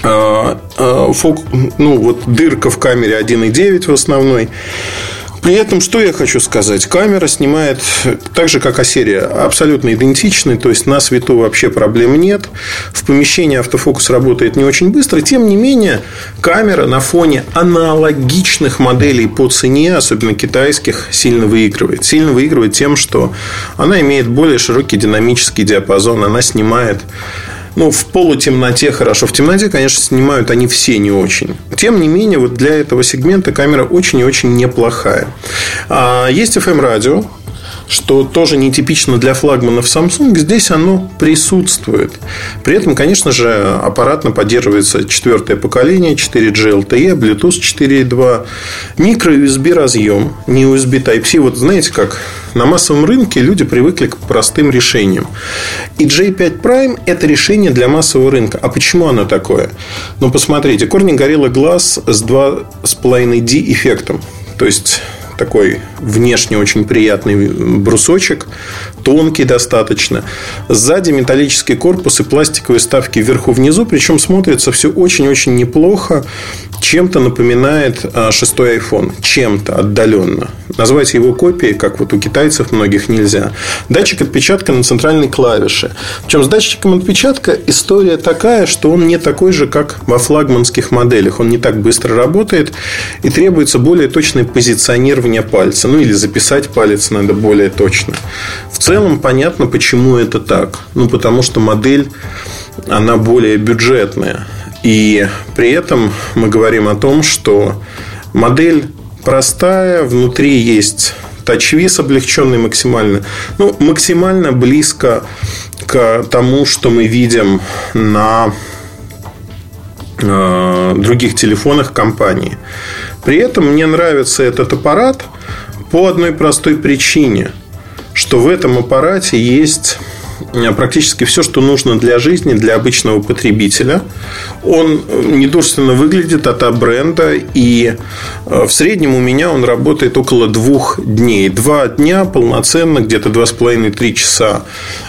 А, а, фок, ну, вот дырка в камере 1.9 в основной. При этом, что я хочу сказать? Камера снимает так же, как А-серия, абсолютно идентичный, то есть на свету вообще проблем нет. В помещении автофокус работает не очень быстро. Тем не менее, камера на фоне аналогичных моделей по цене, особенно китайских, сильно выигрывает. Сильно выигрывает тем, что она имеет более широкий динамический диапазон, она снимает ну, в полутемноте хорошо. В темноте, конечно, снимают они все не очень. Тем не менее, вот для этого сегмента камера очень и очень неплохая. А, есть FM-радио, что тоже нетипично для флагманов Samsung, здесь оно присутствует. При этом, конечно же, аппаратно поддерживается четвертое поколение 4G LTE, Bluetooth 4.2, микро-USB разъем, не USB Type-C. Вот знаете как, на массовом рынке люди привыкли к простым решениям. И J5 Prime – это решение для массового рынка. А почему оно такое? Ну, посмотрите, Corning Gorilla Glass с 2,5D эффектом. То есть такой внешне очень приятный брусочек, тонкий достаточно. Сзади металлический корпус и пластиковые ставки вверху-внизу, причем смотрится все очень-очень неплохо. Чем-то напоминает а, шестой iPhone. Чем-то отдаленно. Назвать его копией, как вот у китайцев многих нельзя. Датчик отпечатка на центральной клавише. Причем с датчиком отпечатка история такая, что он не такой же, как во флагманских моделях. Он не так быстро работает и требуется более точное позиционирование пальца. Ну или записать палец надо более точно. В целом понятно, почему это так. Ну потому что модель она более бюджетная. И при этом мы говорим о том, что модель простая, внутри есть тачвиз облегченный максимально. Ну, максимально близко к тому, что мы видим на э, других телефонах компании. При этом мне нравится этот аппарат по одной простой причине, что в этом аппарате есть практически все, что нужно для жизни, для обычного потребителя. Он э, недурственно выглядит от бренда, и э, в среднем у меня он работает около двух дней. Два дня полноценно, где-то два с половиной-три часа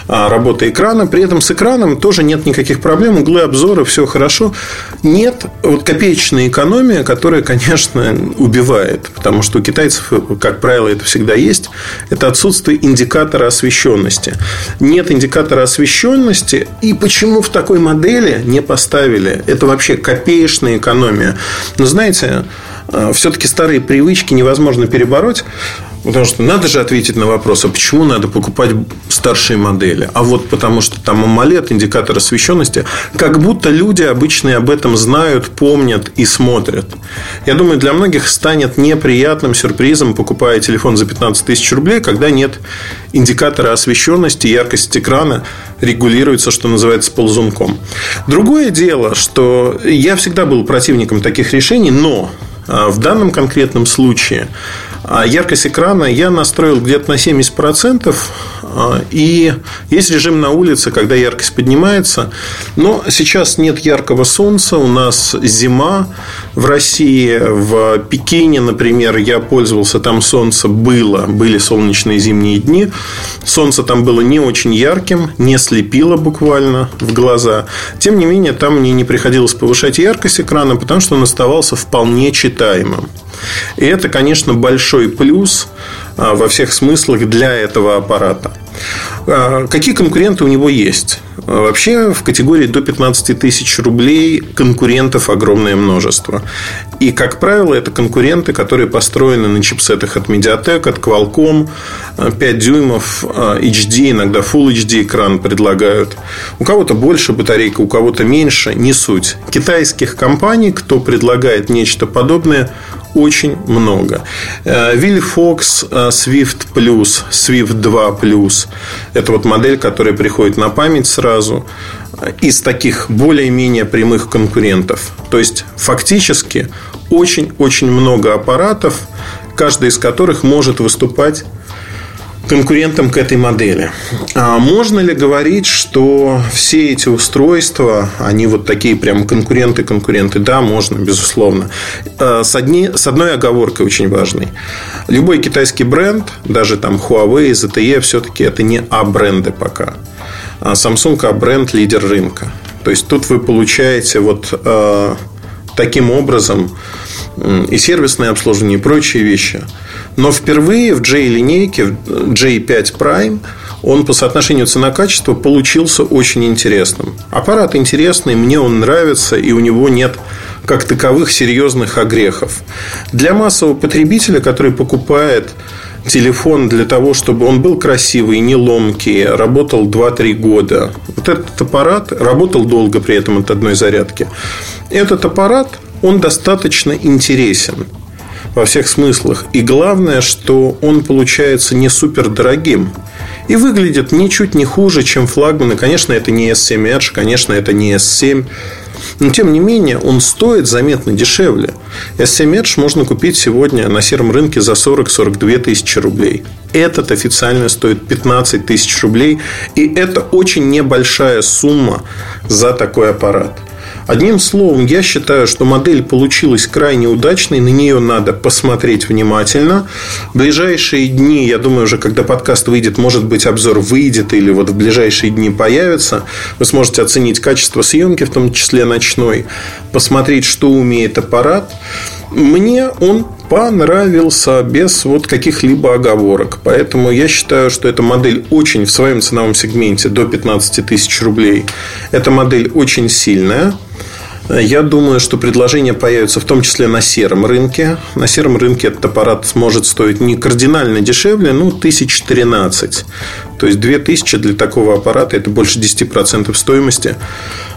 работы экрана. При этом с экраном тоже нет никаких проблем, углы обзора, все хорошо. Нет вот копеечная экономия, которая, конечно, убивает, потому что у китайцев, как правило, это всегда есть, это отсутствие индикатора освещенности. Нет индикатора индикатора освещенности. И почему в такой модели не поставили? Это вообще копеечная экономия. Но знаете, э, все-таки старые привычки невозможно перебороть. Потому что надо же ответить на вопрос, а почему надо покупать старшие модели? А вот потому что там AMOLED, индикатор освещенности, как будто люди обычные об этом знают, помнят и смотрят. Я думаю, для многих станет неприятным сюрпризом, покупая телефон за 15 тысяч рублей, когда нет индикатора освещенности, яркость экрана регулируется, что называется, ползунком. Другое дело, что я всегда был противником таких решений, но а, в данном конкретном случае яркость экрана я настроил где-то на 70%, А, и есть режим на улице, когда яркость поднимается. Но сейчас нет яркого солнца. У нас зима в России. В Пекине, например, я пользовался. Там солнце было. Были солнечные зимние дни. Солнце там было не очень ярким. Не слепило буквально в глаза. Тем не менее, там мне не приходилось повышать яркость экрана, потому что он оставался вполне читаемым. И это, конечно, большой плюс а, во всех смыслах для этого аппарата. А, какие конкуренты у него есть? А, вообще в категории до 15 тысяч рублей конкурентов огромное множество. И, как правило, это конкуренты, которые построены на чипсетах от Mediatek, от Qualcomm, 5 дюймов HD, иногда Full HD экран предлагают. У кого-то больше батарейка, у кого-то меньше, не суть. Китайских компаний, кто предлагает нечто подобное, очень много. Э, Swift Plus, Swift 2 Plus. Это вот модель, которая приходит на память сразу из таких более-менее прямых конкурентов. То есть, фактически, очень-очень много аппаратов, каждый из которых может выступать конкурентам к этой модели. А можно ли говорить, что все эти устройства, они вот такие прям конкуренты-конкуренты? Да, можно, безусловно. А с, одни, с одной оговоркой очень важной. Любой китайский бренд, даже там Huawei, ZTE, все-таки это не А-бренды пока. А Samsung А-бренд – лидер рынка. То есть, тут вы получаете вот э, таким образом и сервисное обслуживание, и прочие вещи. Но впервые в J-линейке, J5 Prime, он по соотношению цена-качество получился очень интересным. Аппарат интересный, мне он нравится, и у него нет как таковых серьезных огрехов. Для массового потребителя, который покупает телефон для того, чтобы он был красивый, не ломкий, работал 2-3 года. Вот этот аппарат работал долго при этом от одной зарядки. Этот аппарат, он достаточно интересен во всех смыслах. И главное, что он получается не супер дорогим. И выглядит ничуть не хуже, чем флагманы. Конечно, это не S7 Edge, конечно, это не S7. Но, тем не менее, он стоит заметно дешевле. S7 Edge можно купить сегодня на сером рынке за 40-42 тысячи рублей. Этот официально стоит 15 тысяч рублей. И это очень небольшая сумма за такой аппарат. Одним словом, я считаю, что модель получилась крайне удачной, на нее надо посмотреть внимательно. В ближайшие дни, я думаю, уже когда подкаст выйдет, может быть, обзор выйдет или вот в ближайшие дни появится. Вы сможете оценить качество съемки, в том числе ночной, посмотреть, что умеет аппарат. Мне он понравился без вот каких-либо оговорок. Поэтому я считаю, что эта модель очень в своем ценовом сегменте до 15 тысяч рублей. Эта модель очень сильная. Я думаю, что предложения появятся в том числе на сером рынке. На сером рынке этот аппарат сможет стоить не кардинально дешевле, ну, 1013. То есть 2000 для такого аппарата это больше 10% стоимости.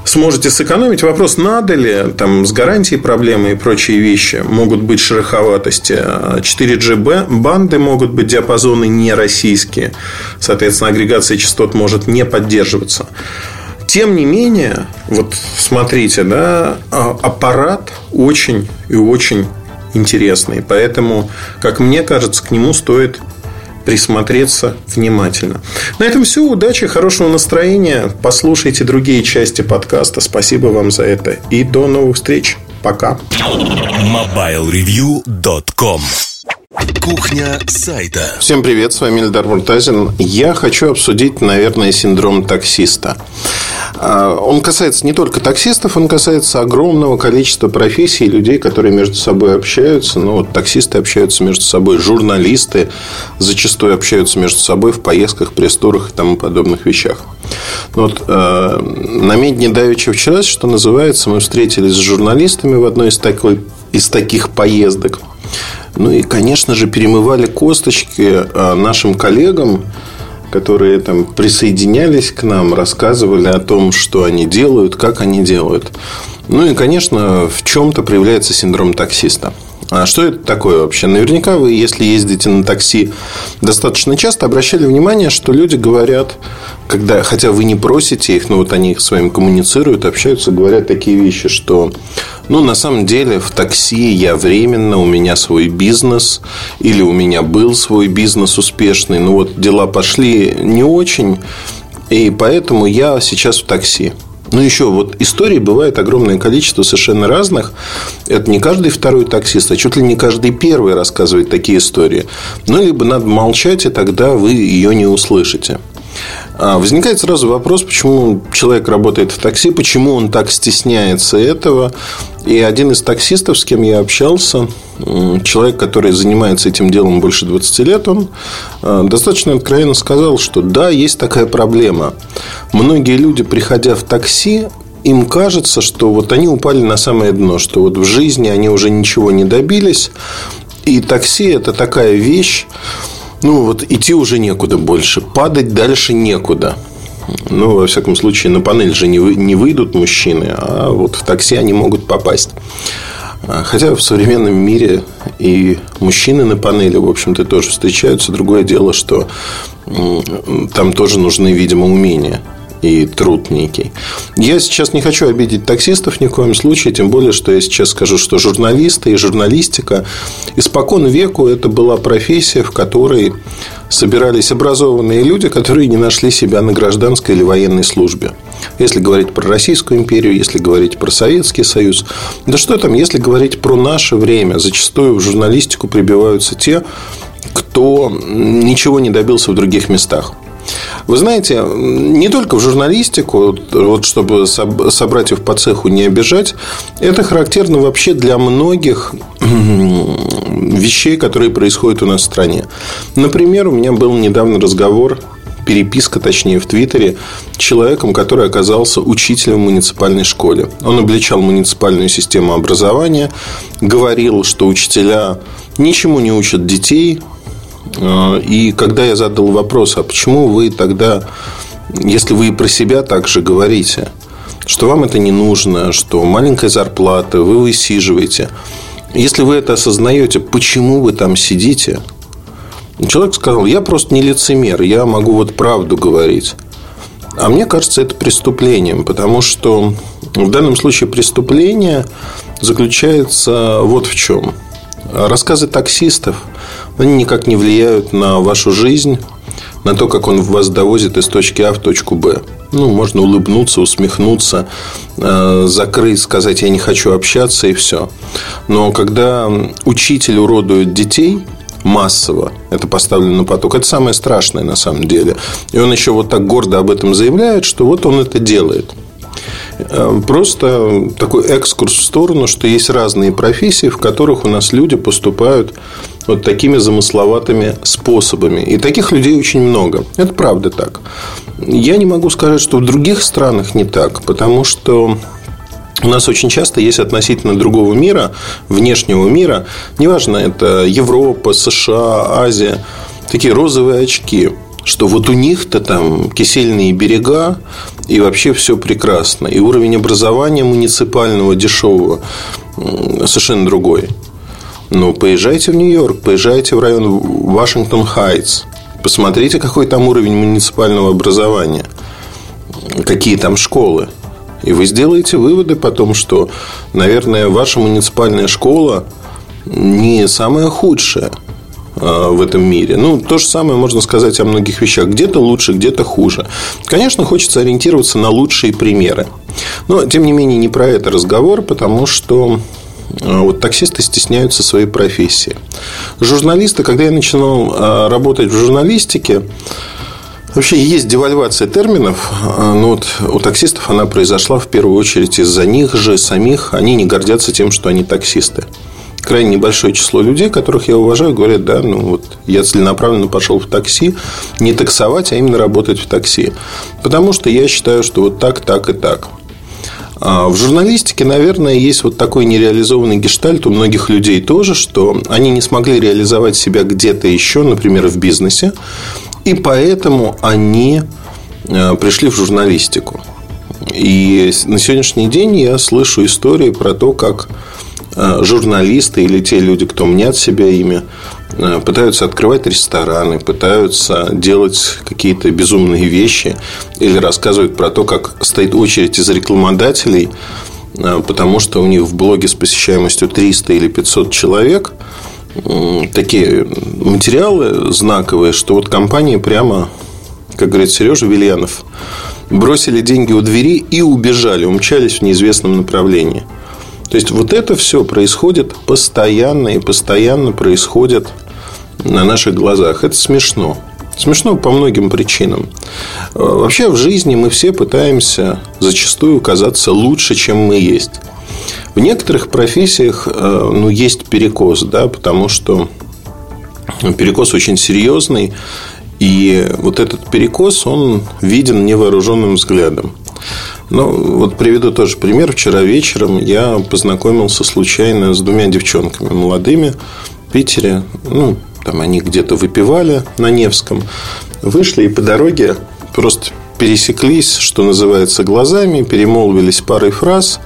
Сможете сэкономить. Вопрос, надо ли, там, с гарантией проблемы и прочие вещи могут быть шероховатости. 4G банды могут быть диапазоны не российские. Соответственно, агрегация частот может не поддерживаться. Тем не менее, вот смотрите, да, а, аппарат очень и очень интересный. Поэтому, как мне кажется, к нему стоит присмотреться внимательно. На этом все. Удачи, хорошего настроения. Послушайте другие части подкаста. Спасибо вам за это. И до новых встреч. Пока. MobileReview.com Кухня сайта. Всем привет, с вами Эльдар Муртазин. Я хочу обсудить, наверное, синдром таксиста. А, он касается не только таксистов, он касается огромного количества профессий людей, которые между собой общаются. Ну, вот таксисты общаются между собой, журналисты зачастую общаются между собой в поездках, пресс-турах и тому подобных вещах. Ну, вот, э, на Медне Давича вчера, что называется, мы встретились с журналистами в одной из, такой, из таких поездок. Ну и, конечно же, перемывали косточки э, нашим коллегам, которые там присоединялись к нам, рассказывали о том, что они делают, как они делают. Ну и, конечно, в чем-то проявляется синдром таксиста. А что это такое вообще? Наверняка вы, если ездите на такси достаточно часто, обращали внимание, что люди говорят, когда, хотя вы не просите их, но вот они с вами коммуницируют, общаются, говорят такие вещи, что Ну, на самом деле, в такси я временно, у меня свой бизнес, или у меня был свой бизнес успешный, но вот дела пошли не очень, и поэтому я сейчас в такси. Ну, еще вот историй бывает огромное количество совершенно разных. Это не каждый второй таксист, а чуть ли не каждый первый рассказывает такие истории. Ну, либо надо молчать, и тогда вы ее не услышите. А, возникает сразу вопрос, почему человек работает в такси, почему он так стесняется этого. И один из таксистов, с кем я общался, человек, который занимается этим делом больше 20 лет, он а, достаточно откровенно сказал, что да, есть такая проблема. Многие люди, приходя в такси, им кажется, что вот они упали на самое дно, что вот в жизни они уже ничего не добились. И такси – это такая вещь, ну, вот идти уже некуда больше. Падать дальше некуда. Ну, во всяком случае, на панель же не, вы, не выйдут мужчины, а вот в такси они могут попасть. А, хотя в современном мире и мужчины на панели, в общем-то, тоже встречаются. Другое дело, что там тоже нужны, видимо, умения и труд некий. Я сейчас не хочу обидеть таксистов ни в коем случае, тем более, что я сейчас скажу, что журналисты и журналистика испокон веку это была профессия, в которой собирались образованные люди, которые не нашли себя на гражданской или военной службе. Если говорить про Российскую империю, если говорить про Советский Союз, да что там, если говорить про наше время, зачастую в журналистику прибиваются те, кто ничего не добился в других местах. Вы знаете, не только в журналистику, вот чтобы собратьев по цеху не обижать, это характерно вообще для многих (clears throat) вещей, которые происходят у нас в стране. Например, у меня был недавно разговор переписка, точнее, в Твиттере человеком, который оказался учителем в муниципальной школе. Он обличал муниципальную систему образования, говорил, что учителя ничему не учат детей, и когда я задал вопрос, а почему вы тогда, если вы про себя так же говорите, что вам это не нужно, что маленькая зарплата, вы высиживаете. Если вы это осознаете, почему вы там сидите? Человек сказал, я просто не лицемер, я могу вот правду говорить. А мне кажется, это преступлением, потому что в данном случае преступление заключается вот в чем. Рассказы таксистов они никак не влияют на вашу жизнь, на то, как он вас довозит из точки А в точку Б. Ну, можно улыбнуться, усмехнуться, э, закрыть, сказать, я не хочу общаться и все. Но когда учитель уродует детей массово, это поставлено на поток, это самое страшное на самом деле. И он еще вот так гордо об этом заявляет, что вот он это делает. Э, просто такой экскурс в сторону, что есть разные профессии, в которых у нас люди поступают вот такими замысловатыми способами. И таких людей очень много. Это правда так. Я не могу сказать, что в других странах не так, потому что у нас очень часто есть относительно другого мира, внешнего мира, неважно, это Европа, США, Азия, такие розовые очки, что вот у них-то там кисельные берега, и вообще все прекрасно. И уровень образования муниципального дешевого совершенно другой. Ну, поезжайте в Нью-Йорк, поезжайте в район Вашингтон-Хайтс. Посмотрите, какой там уровень муниципального образования. Какие там школы. И вы сделаете выводы потом, что, наверное, ваша муниципальная школа не самая худшая а, в этом мире. Ну, то же самое можно сказать о многих вещах. Где-то лучше, где-то хуже. Конечно, хочется ориентироваться на лучшие примеры. Но, тем не менее, не про это разговор, потому что вот таксисты стесняются своей профессии. Журналисты, когда я начинал а, работать в журналистике, Вообще есть девальвация терминов, а, но вот у таксистов она произошла в первую очередь из-за них же самих. Они не гордятся тем, что они таксисты. Крайне небольшое число людей, которых я уважаю, говорят, да, ну вот я целенаправленно пошел в такси, не таксовать, а именно работать в такси. Потому что я считаю, что вот так, так и так. А в журналистике, наверное, есть вот такой нереализованный гештальт у многих людей тоже, что они не смогли реализовать себя где-то еще, например, в бизнесе, и поэтому они э, пришли в журналистику. И на сегодняшний день я слышу истории про то, как журналисты или те люди, кто мнят себя ими, Э, пытаются открывать рестораны, пытаются делать какие-то безумные вещи или рассказывают про то, как стоит очередь из рекламодателей а, потому что у них в блоге с посещаемостью 300 или 500 человек такие материалы знаковые, что вот компании прямо, как говорит Сережа Вильянов, бросили деньги у двери и убежали, умчались в неизвестном направлении. То есть вот это все происходит постоянно и постоянно происходит на наших глазах. Это смешно. Смешно по многим причинам. Э, вообще в жизни мы все пытаемся зачастую казаться лучше, чем мы есть. В некоторых профессиях э, ну, есть перекос, да, потому что перекос очень серьезный, и вот этот перекос, он виден невооруженным взглядом. Ну, вот приведу тоже пример. Вчера вечером я познакомился случайно с двумя девчонками молодыми в Питере. Ну, там они где-то выпивали на Невском. Вышли и по дороге просто пересеклись, что называется, глазами, перемолвились парой фраз,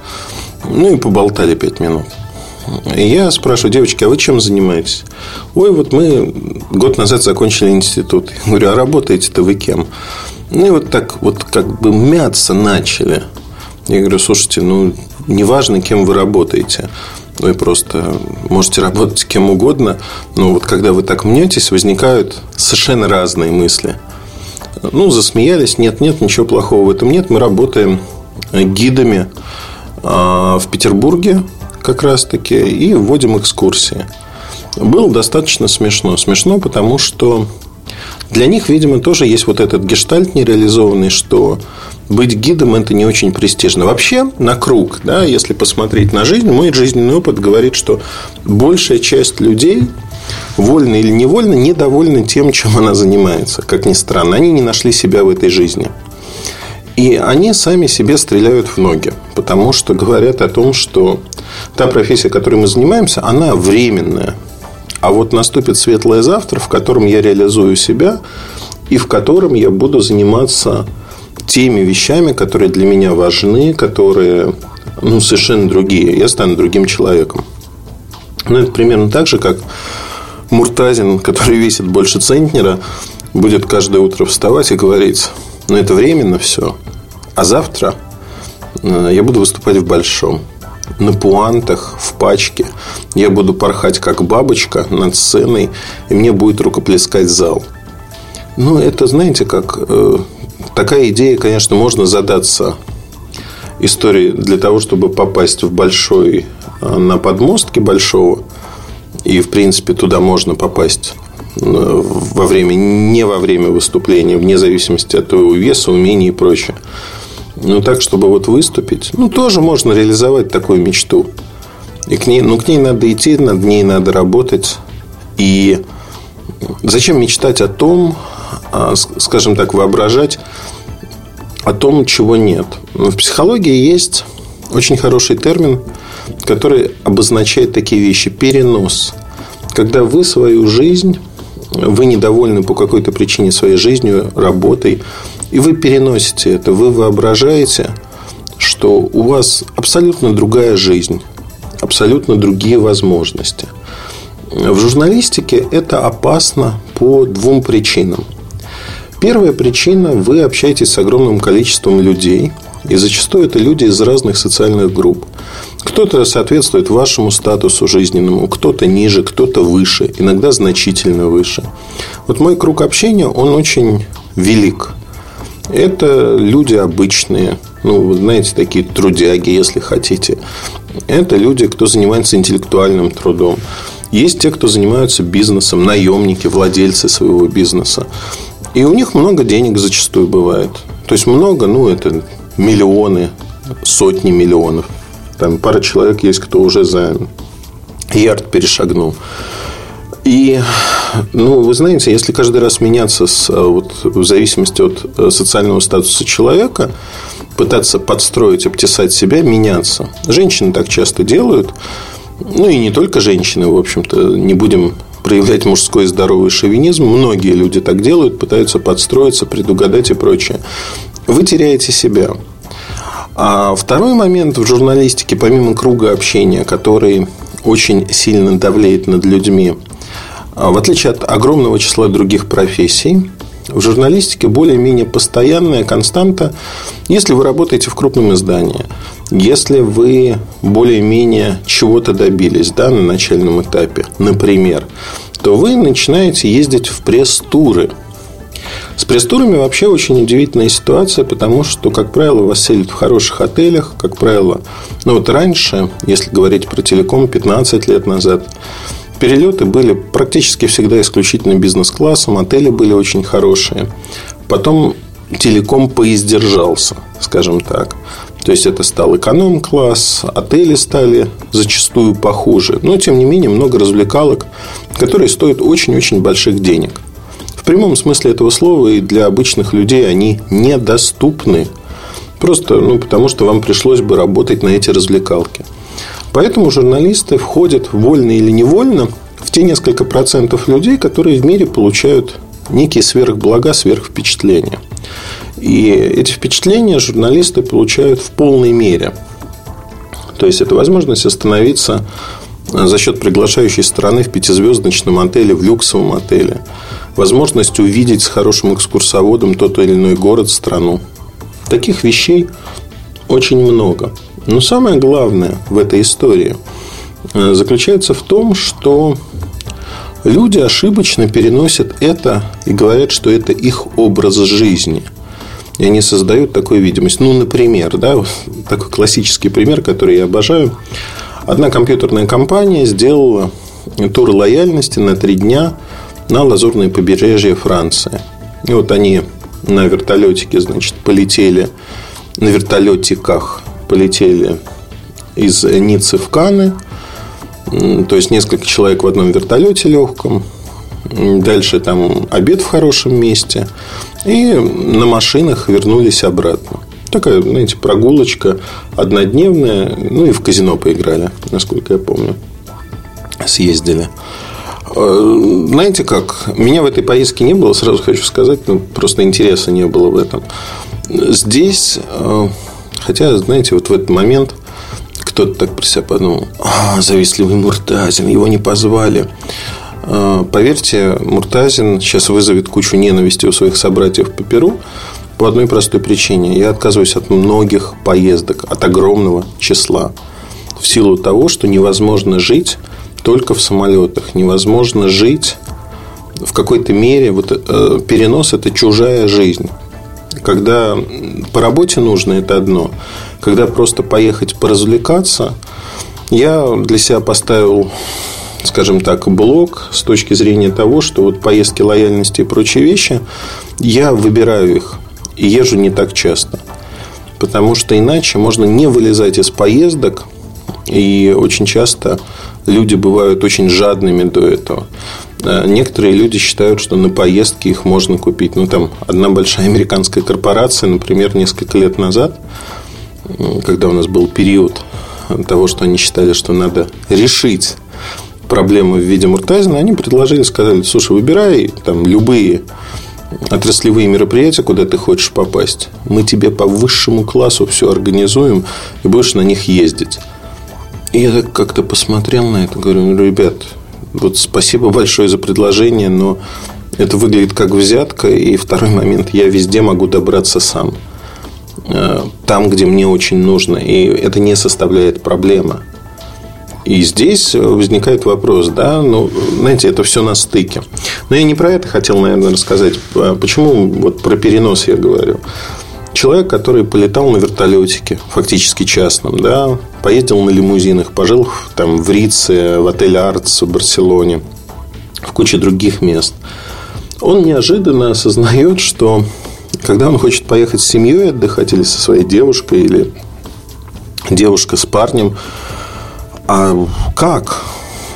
ну и поболтали пять минут. И я спрашиваю, девочки, а вы чем занимаетесь? Ой, вот мы год назад закончили институт. Я говорю, а работаете-то вы кем? Ну и вот так вот как бы мяться начали. Я говорю, слушайте, ну неважно, кем вы работаете. Вы просто можете работать кем угодно, но вот когда вы так мнетесь, возникают совершенно разные мысли. Ну, засмеялись, нет, нет, ничего плохого в этом нет. Мы работаем гидами а, в Петербурге как раз-таки и вводим экскурсии. Было достаточно смешно. Смешно, потому что для них, видимо, тоже есть вот этот гештальт нереализованный, что быть гидом это не очень престижно. Вообще, на круг, да, если посмотреть на жизнь, мой жизненный опыт говорит, что большая часть людей вольно или невольно недовольны тем, чем она занимается. Как ни странно, они не нашли себя в этой жизни. И они сами себе стреляют в ноги, потому что говорят о том, что та профессия, которой мы занимаемся, она временная. А вот наступит светлое завтра, в котором я реализую себя и в котором я буду заниматься теми вещами, которые для меня важны, которые ну, совершенно другие. Я стану другим человеком. Ну, это примерно так же, как Муртазин, который весит больше центнера, будет каждое утро вставать и говорить, ну, это временно все, а завтра э, я буду выступать в большом. На пуантах, в пачке. Я буду порхать, как бабочка, над сценой, и мне будет рукоплескать зал. Ну, это, знаете, как э, такая идея, конечно, можно задаться историей для того, чтобы попасть в большой э, на подмостке большого. И, в принципе, туда можно попасть э, во время, не во время выступления, вне зависимости от твоего веса, умений и прочее. Но так, чтобы вот выступить, ну, тоже можно реализовать такую мечту. И к ней, ну, к ней надо идти, над ней надо работать. И зачем мечтать о том, а, скажем так, воображать о том, чего нет. В психологии есть очень хороший термин, который обозначает такие вещи. Перенос. Когда вы свою жизнь, вы недовольны по какой-то причине своей жизнью, работой, и вы переносите это, вы воображаете, что у вас абсолютно другая жизнь, абсолютно другие возможности. В журналистике это опасно по двум причинам – Первая причина – вы общаетесь с огромным количеством людей, и зачастую это люди из разных социальных групп. Кто-то соответствует вашему статусу жизненному, кто-то ниже, кто-то выше, иногда значительно выше. Вот мой круг общения, он очень велик. Это люди обычные, ну, вы знаете, такие трудяги, если хотите. Это люди, кто занимается интеллектуальным трудом. Есть те, кто занимаются бизнесом, наемники, владельцы своего бизнеса. И у них много денег зачастую бывает. То есть много, ну, это миллионы, сотни миллионов. Там пара человек есть, кто уже за ярд перешагнул. И, ну, вы знаете, если каждый раз меняться с, вот, в зависимости от э, социального статуса человека, пытаться подстроить, обтесать себя, меняться. Женщины так часто делают. Ну, и не только женщины, в общем-то, не будем проявлять мужской здоровый шовинизм. Многие люди так делают, пытаются подстроиться, предугадать и прочее. Вы теряете себя. А второй момент в журналистике, помимо круга общения, который очень сильно давлеет над людьми, в отличие от огромного числа других профессий, в журналистике более-менее постоянная константа, если вы работаете в крупном издании, если вы более-менее чего-то добились да, на начальном этапе, например, то вы начинаете ездить в пресс-туры. С пресс-турами вообще очень удивительная ситуация, потому что, как правило, вас селят в хороших отелях, как правило, ну вот раньше, если говорить про телеком 15 лет назад, Перелеты были практически всегда исключительно бизнес-классом, отели были очень хорошие. Потом телеком поиздержался, скажем так. То есть это стал эконом-класс, отели стали зачастую похуже. Но, тем не менее, много развлекалок, которые стоят очень-очень больших денег. В прямом смысле этого слова и для обычных людей они недоступны. Просто ну, потому, что вам пришлось бы работать на эти развлекалки. Поэтому журналисты входят вольно или невольно в те несколько процентов людей, которые в мире получают некие сверхблага, сверхвпечатления. И эти впечатления журналисты получают в полной мере. То есть, это возможность остановиться за счет приглашающей стороны в пятизвездочном отеле, в люксовом отеле. Возможность увидеть с хорошим экскурсоводом тот или иной город, страну. Таких вещей очень много. Но самое главное в этой истории э, заключается в том, что люди ошибочно переносят это и говорят, что это их образ жизни. И они создают такую видимость. Ну, например, да, такой классический пример, который я обожаю. Одна компьютерная компания сделала тур лояльности на три дня на лазурное побережье Франции. И вот они на вертолетике, значит, полетели на вертолетиках полетели из Ниццы в Каны. То есть, несколько человек в одном вертолете легком. Дальше там обед в хорошем месте. И на машинах вернулись обратно. Такая, знаете, прогулочка однодневная. Ну, и в казино поиграли, насколько я помню. Съездили. Э, знаете как? Меня в этой поездке не было, сразу хочу сказать, ну, просто интереса не было в этом. Здесь э, Хотя, знаете, вот в этот момент кто-то так про себя подумал, а, завистливый Муртазин, его не позвали. А, поверьте, Муртазин сейчас вызовет кучу ненависти у своих собратьев по Перу по одной простой причине. Я отказываюсь от многих поездок, от огромного числа. В силу того, что невозможно жить только в самолетах. Невозможно жить в какой-то мере. Вот, э, перенос – это чужая жизнь. Когда по работе нужно, это одно. Когда просто поехать поразвлекаться, я для себя поставил скажем так, блок с точки зрения того, что вот поездки лояльности и прочие вещи, я выбираю их и езжу не так часто. Потому что иначе можно не вылезать из поездок, и очень часто люди бывают очень жадными до этого. Э, некоторые люди считают, что на поездки их можно купить. Ну, там одна большая американская корпорация, например, несколько лет назад, когда у нас был период того, что они считали, что надо решить проблему в виде Муртазина, они предложили, сказали, слушай, выбирай там любые отраслевые мероприятия, куда ты хочешь попасть. Мы тебе по высшему классу все организуем и будешь на них ездить. И я так как-то посмотрел на это, говорю, ну, ребят, вот спасибо большое за предложение, но это выглядит как взятка. И второй момент, я везде могу добраться сам. Э, там, где мне очень нужно. И это не составляет проблемы. И здесь возникает вопрос, да, ну, знаете, это все на стыке. Но я не про это хотел, наверное, рассказать. А почему вот про перенос я говорю? Человек, который полетал на вертолетике, фактически частном, да, поездил на лимузинах, пожил там в Рице, в отеле Артс в Барселоне, в куче других мест. Он неожиданно осознает, что когда он хочет поехать с семьей отдыхать или со своей девушкой, или девушка с парнем, а как?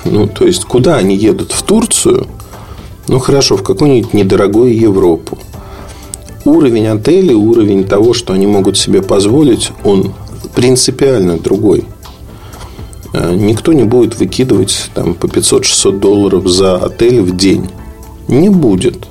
Ну, то есть, куда они едут? В Турцию? Ну, хорошо, в какую-нибудь недорогую Европу уровень отелей, уровень того, что они могут себе позволить, он принципиально другой. Э, никто не будет выкидывать там, по 500-600 долларов за отель в день. Не будет.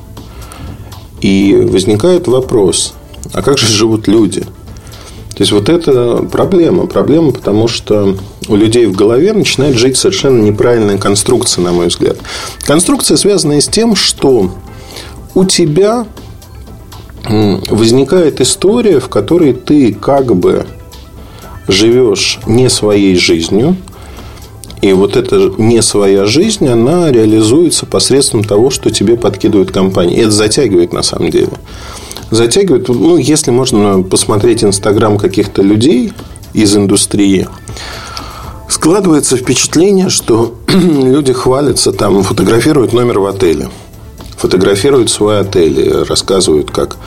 И возникает вопрос, а как же живут люди? То есть, вот это проблема. Проблема, потому что у людей в голове начинает жить совершенно неправильная конструкция, на мой взгляд. Конструкция, связанная с тем, что у тебя возникает история, в которой ты как бы живешь не своей жизнью, и вот эта не своя жизнь, она реализуется посредством того, что тебе подкидывают компании. И это затягивает на самом деле. Затягивает, ну, если можно посмотреть Инстаграм каких-то людей из индустрии, складывается впечатление, что (clears throat) люди хвалятся, там, фотографируют номер в отеле, фотографируют свой отель, рассказывают, как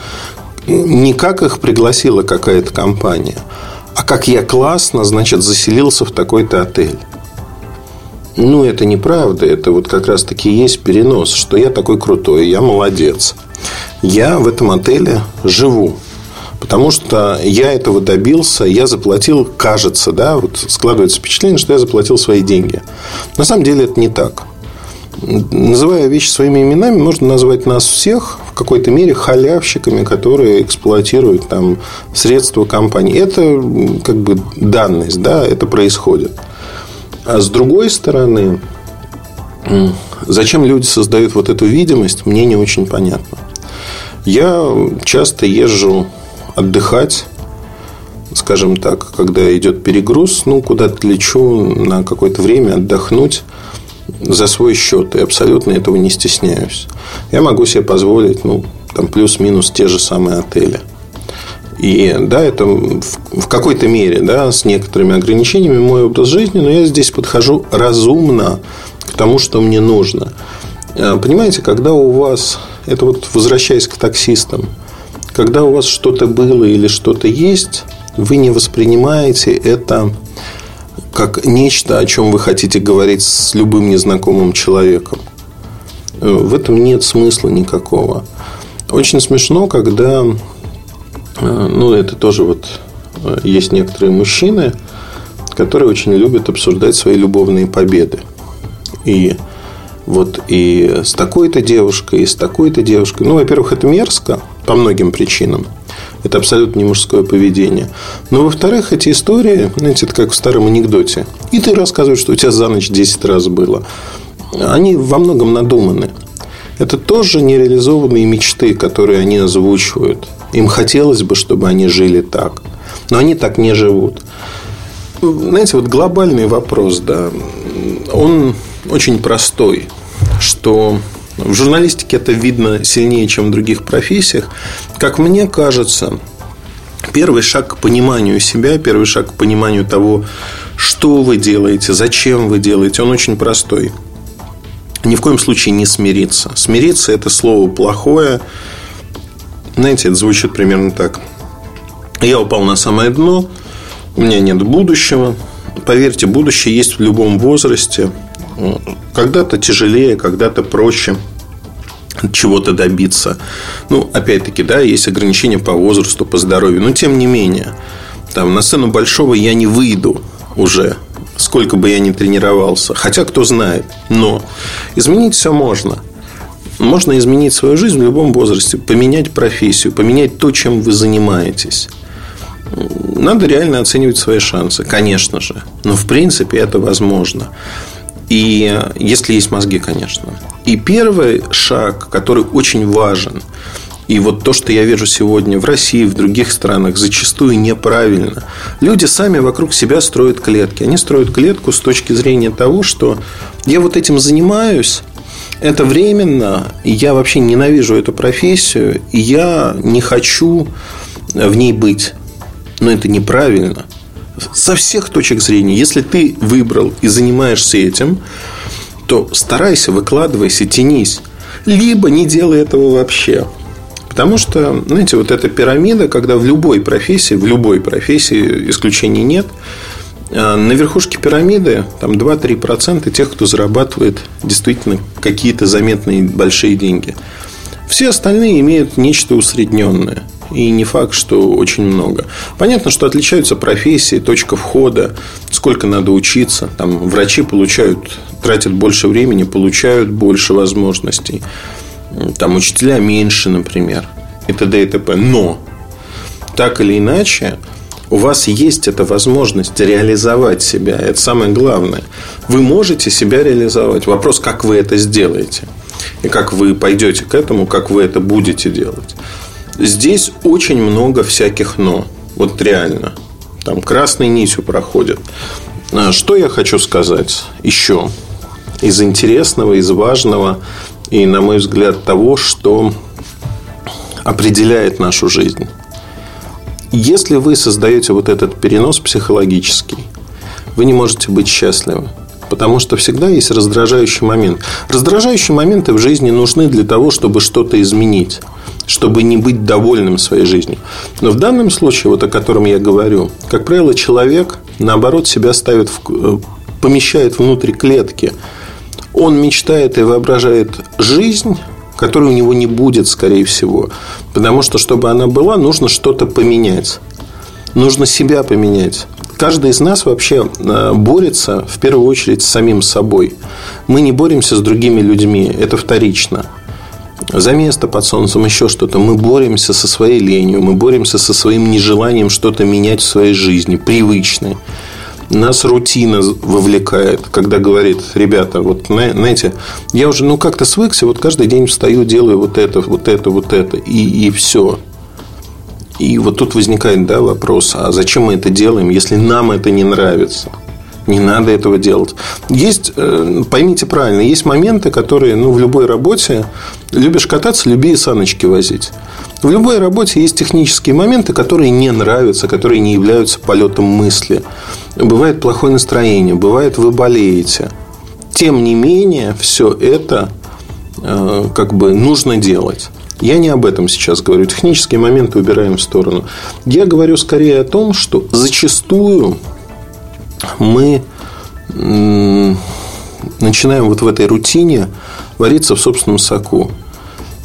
не как их пригласила какая-то компания, а как я классно, значит, заселился в такой-то отель. Ну, это неправда. Это вот как раз-таки есть перенос, что я такой крутой, я молодец. Я в этом отеле живу. Потому что я этого добился, я заплатил, кажется, да, вот складывается впечатление, что я заплатил свои деньги. На самом деле это не так. Называя вещи своими именами, можно назвать нас всех в какой-то мере халявщиками, которые эксплуатируют там средства компании. Это как бы данность, да, это происходит. А с другой стороны, зачем люди создают вот эту видимость, мне не очень понятно. Я часто езжу отдыхать, скажем так, когда идет перегруз, ну, куда-то лечу на какое-то время отдохнуть за свой счет и абсолютно этого не стесняюсь. Я могу себе позволить, ну, там плюс-минус те же самые отели – и да, это в какой-то мере, да, с некоторыми ограничениями мой образ жизни, но я здесь подхожу разумно к тому, что мне нужно. А, понимаете, когда у вас, это вот возвращаясь к таксистам, когда у вас что-то было или что-то есть, вы не воспринимаете это как нечто, о чем вы хотите говорить с любым незнакомым человеком. В этом нет смысла никакого. Очень смешно, когда а, ну, это тоже вот а, есть некоторые мужчины, которые очень любят обсуждать свои любовные победы. И вот и с такой-то девушкой, и с такой-то девушкой. Ну, во-первых, это мерзко по многим причинам. Это абсолютно не мужское поведение. Но, во-вторых, эти истории, знаете, это как в старом анекдоте. И ты рассказываешь, что у тебя за ночь 10 раз было. Они во многом надуманы. Это тоже нереализованные мечты, которые они озвучивают. Им хотелось бы, чтобы они жили так. Но они так не живут. Знаете, вот глобальный вопрос, да, он очень простой, что в журналистике это видно сильнее, чем в других профессиях. Как мне кажется, первый шаг к пониманию себя, первый шаг к пониманию того, что вы делаете, зачем вы делаете, он очень простой. Ни в коем случае не смириться. Смириться – это слово плохое, знаете, это звучит примерно так. Я упал на самое дно, у меня нет будущего. Поверьте, будущее есть в любом возрасте. Когда-то тяжелее, когда-то проще чего-то добиться. Ну, опять-таки, да, есть ограничения по возрасту, по здоровью. Но тем не менее, там на сцену большого я не выйду уже, сколько бы я ни тренировался. Хотя, кто знает. Но изменить все можно. Можно изменить свою жизнь в любом возрасте, поменять профессию, поменять то, чем вы занимаетесь. Надо реально оценивать свои шансы, конечно же. Но в принципе это возможно. И если есть мозги, конечно. И первый шаг, который очень важен, и вот то, что я вижу сегодня в России, в других странах, зачастую неправильно. Люди сами вокруг себя строят клетки. Они строят клетку с точки зрения того, что я вот этим занимаюсь, это временно, и я вообще ненавижу эту профессию, и я не хочу в ней быть. Но это неправильно. Со всех точек зрения, если ты выбрал и занимаешься этим, то старайся, выкладывайся, тянись. Либо не делай этого вообще. Потому что, знаете, вот эта пирамида, когда в любой профессии, в любой профессии исключений нет, а, на верхушке пирамиды там 2-3% тех, кто зарабатывает действительно какие-то заметные большие деньги. Все остальные имеют нечто усредненное. И не факт, что очень много. Понятно, что отличаются профессии, точка входа, сколько надо учиться. Там врачи получают, тратят больше времени, получают больше возможностей. Там учителя меньше, например, и т.д. и т.п. Но так или иначе, у вас есть эта возможность реализовать себя. Это самое главное. Вы можете себя реализовать. Вопрос, как вы это сделаете. И как вы пойдете к этому, как вы это будете делать. Здесь очень много всяких «но». Вот реально. Там красной нитью проходит. А, что я хочу сказать еще из интересного, из важного и, на мой взгляд, того, что определяет нашу жизнь. Если вы создаете вот этот перенос психологический, вы не можете быть счастливы. Потому что всегда есть раздражающий момент. Раздражающие моменты в жизни нужны для того, чтобы что-то изменить чтобы не быть довольным своей жизнью. Но в данном случае, вот о котором я говорю, как правило, человек, наоборот, себя ставит в, э, помещает внутрь клетки. Он мечтает и воображает жизнь, которой у него не будет, скорее всего. Потому что, чтобы она была, нужно что-то поменять. Нужно себя поменять. Каждый из нас вообще э, борется в первую очередь с самим собой. Мы не боремся с другими людьми, это вторично. За место под солнцем, еще что-то. Мы боремся со своей ленью, мы боремся со своим нежеланием что-то менять в своей жизни, привычное. Нас рутина вовлекает, когда говорит, ребята, вот знаете, я уже ну как-то свыкся, вот каждый день встаю, делаю вот это, вот это, вот это, и, и все. И вот тут возникает да, вопрос, а зачем мы это делаем, если нам это не нравится? Не надо этого делать. Есть, э, поймите правильно, есть моменты, которые ну, в любой работе любишь кататься, люби саночки возить. В любой работе есть технические моменты, которые не нравятся, которые не являются полетом мысли. Бывает плохое настроение, бывает вы болеете. Тем не менее, все это э, как бы нужно делать. Я не об этом сейчас говорю. Технические моменты убираем в сторону. Я говорю скорее о том, что зачастую мы начинаем вот в этой рутине вариться в собственном соку.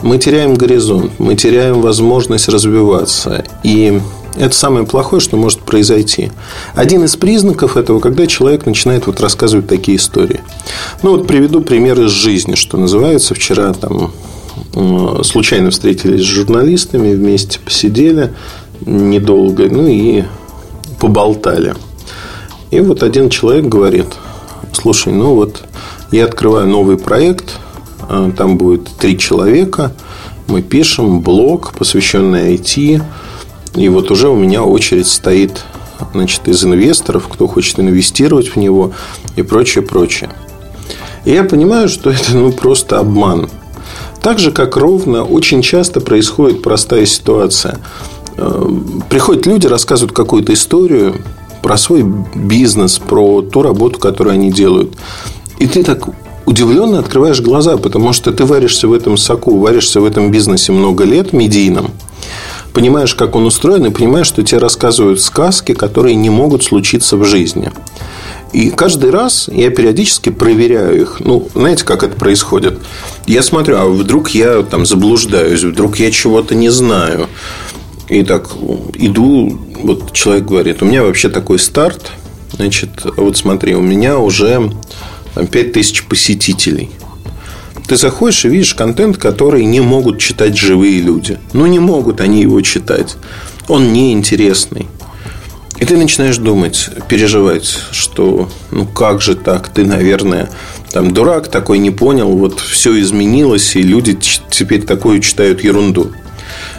Мы теряем горизонт, мы теряем возможность развиваться. И это самое плохое, что может произойти. Один из признаков этого, когда человек начинает вот рассказывать такие истории. Ну, вот приведу пример из жизни, что называется. Вчера там случайно встретились с журналистами, вместе посидели недолго, ну и поболтали. И вот один человек говорит, слушай, ну вот я открываю новый проект, э, там будет три человека, мы пишем блог, посвященный IT, и вот уже у меня очередь стоит значит, из инвесторов, кто хочет инвестировать в него и прочее, прочее. И я понимаю, что это ну, просто обман. Так же, как ровно, очень часто происходит простая ситуация. Э, приходят люди, рассказывают какую-то историю про свой бизнес, про ту работу, которую они делают. И ты так удивленно открываешь глаза, потому что ты варишься в этом соку, варишься в этом бизнесе много лет медийном, понимаешь, как он устроен, и понимаешь, что тебе рассказывают сказки, которые не могут случиться в жизни. И каждый раз я периодически проверяю их. Ну, знаете, как это происходит? Я смотрю, а вдруг я там заблуждаюсь, вдруг я чего-то не знаю. И так иду, вот человек говорит, у меня вообще такой старт. Значит, вот смотри, у меня уже там, 5000 посетителей. Ты заходишь и видишь контент, который не могут читать живые люди. Ну, не могут они его читать. Он неинтересный. И ты начинаешь думать, переживать, что ну как же так, ты, наверное, там дурак такой не понял, вот все изменилось, и люди теперь такую читают ерунду.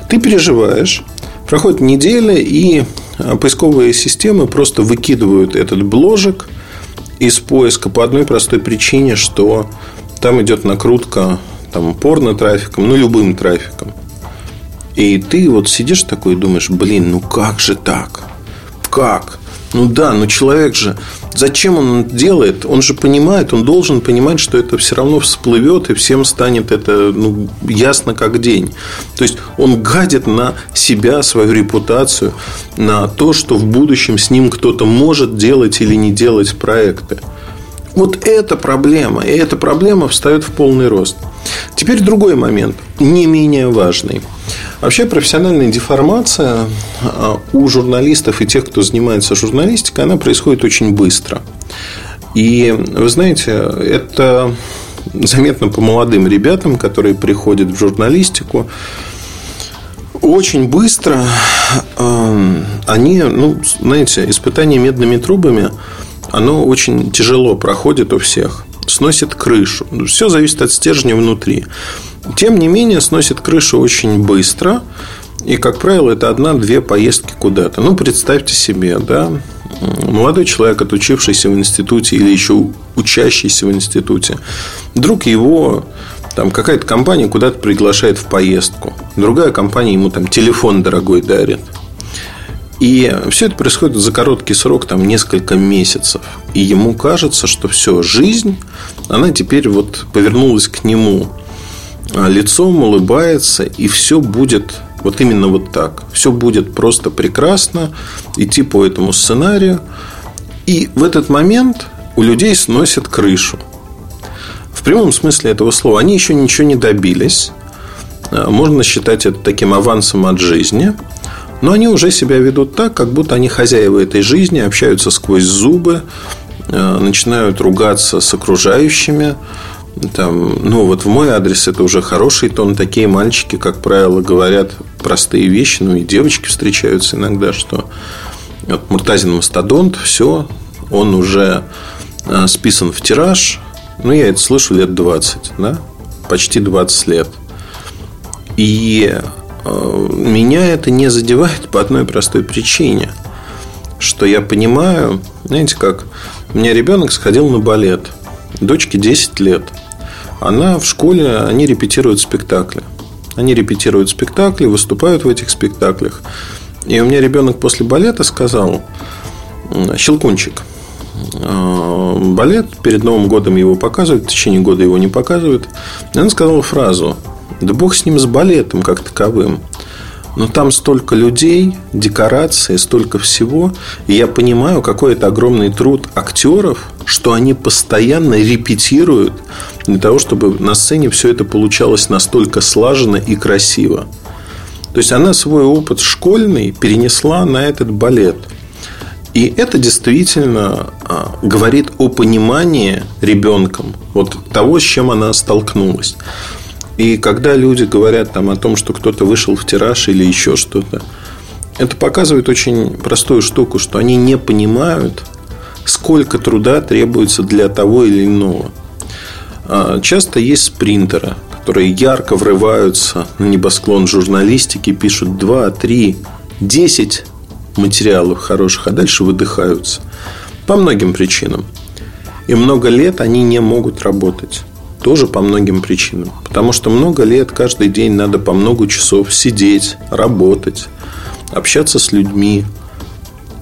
Ты переживаешь, проходит неделя, и а, поисковые системы просто выкидывают этот бложек из поиска по одной простой причине, что там идет накрутка там, порно-трафиком, ну, любым трафиком. И ты вот сидишь такой и думаешь, блин, ну как же так? Как? Ну да, но человек же, зачем он это делает? Он же понимает, он должен понимать, что это все равно всплывет, и всем станет это ну, ясно как день. То есть он гадит на себя, свою репутацию, на то, что в будущем с ним кто-то может делать или не делать проекты. Вот эта проблема, и эта проблема встает в полный рост. Теперь другой момент, не менее важный. Вообще профессиональная деформация а, у журналистов и тех, кто занимается журналистикой, она происходит очень быстро. И вы знаете, это заметно по молодым ребятам, которые приходят в журналистику. Очень быстро а, они, ну, знаете, испытание медными трубами, оно очень тяжело проходит у всех сносит крышу. Все зависит от стержня внутри. Тем не менее, сносит крышу очень быстро. И, как правило, это одна-две поездки куда-то. Ну, представьте себе, да, молодой человек, отучившийся в институте или еще учащийся в институте, вдруг его там какая-то компания куда-то приглашает в поездку. Другая компания ему там телефон дорогой дарит. И все это происходит за короткий срок, там несколько месяцев. И ему кажется, что все, жизнь, она теперь вот повернулась к нему лицом, улыбается, и все будет вот именно вот так. Все будет просто прекрасно, идти по этому сценарию. И в этот момент у людей сносят крышу. В прямом смысле этого слова. Они еще ничего не добились. А, можно считать это таким авансом от жизни. Но они уже себя ведут так, как будто они хозяева этой жизни, общаются сквозь зубы, а, начинают ругаться с окружающими, там, ну, вот в мой адрес это уже хороший тон. Такие мальчики, как правило, говорят простые вещи. Ну, и девочки встречаются иногда, что вот Муртазин мастодонт, все, он уже а, списан в тираж. Ну, я это слышу лет 20, да? Почти 20 лет. И э, меня это не задевает по одной простой причине, что я понимаю, знаете как, у меня ребенок сходил на балет, дочке 10 лет – она в школе, они репетируют спектакли. Они репетируют спектакли, выступают в этих спектаклях. И у меня ребенок после балета сказал, Щелкунчик, а, балет, перед Новым годом его показывают, в течение года его не показывают. И он сказал фразу, да бог с ним, с балетом как таковым. Но там столько людей, декорации, столько всего. И я понимаю, какой это огромный труд актеров, что они постоянно репетируют для того, чтобы на сцене все это получалось настолько слаженно и красиво. То есть она свой опыт школьный перенесла на этот балет. И это действительно а, говорит о понимании ребенком вот того, с чем она столкнулась. И когда люди говорят там, о том, что кто-то вышел в тираж или еще что-то, это показывает очень простую штуку, что они не понимают, сколько труда требуется для того или иного. А, часто есть спринтеры, которые ярко врываются на небосклон журналистики, пишут 2, 3, 10 материалов хороших, а дальше выдыхаются. По многим причинам. И много лет они не могут работать. Тоже по многим причинам. Потому что много лет, каждый день надо по много часов сидеть, работать, общаться с людьми.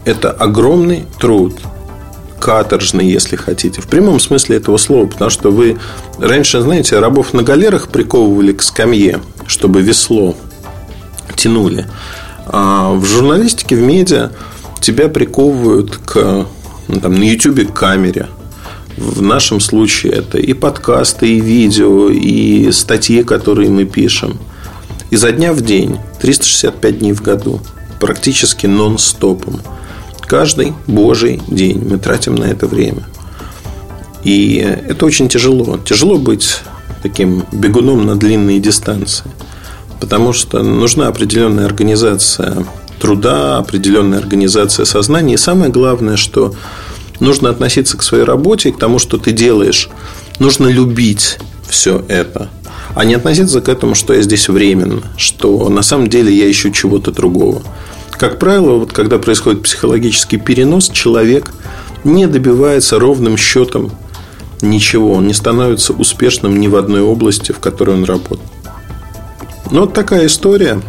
Это огромный труд. Каторжный, если хотите. В прямом смысле этого слова. Потому что вы раньше, знаете, рабов на галерах приковывали к скамье, чтобы весло тянули. А в журналистике, в медиа тебя приковывают к ну, там, на YouTube к камере – в нашем случае это и подкасты, и видео, и статьи, которые мы пишем. Изо дня в день, 365 дней в году, практически нон-стопом. Каждый божий день мы тратим на это время. И это очень тяжело. Тяжело быть таким бегуном на длинные дистанции. Потому что нужна определенная организация труда, определенная организация сознания. И самое главное, что нужно относиться к своей работе, к тому, что ты делаешь. Нужно любить все это, а не относиться к этому, что я здесь временно, что на самом деле я ищу чего-то другого. Как правило, вот когда происходит психологический перенос, человек не добивается ровным счетом ничего, он не становится успешным ни в одной области, в которой он работает. Ну, вот такая история.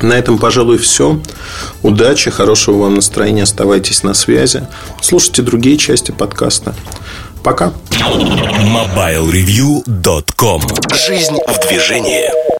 На этом, пожалуй, все. Удачи, хорошего вам настроения, оставайтесь на связи. Слушайте другие части подкаста. Пока. MobileReview.com Жизнь в движении.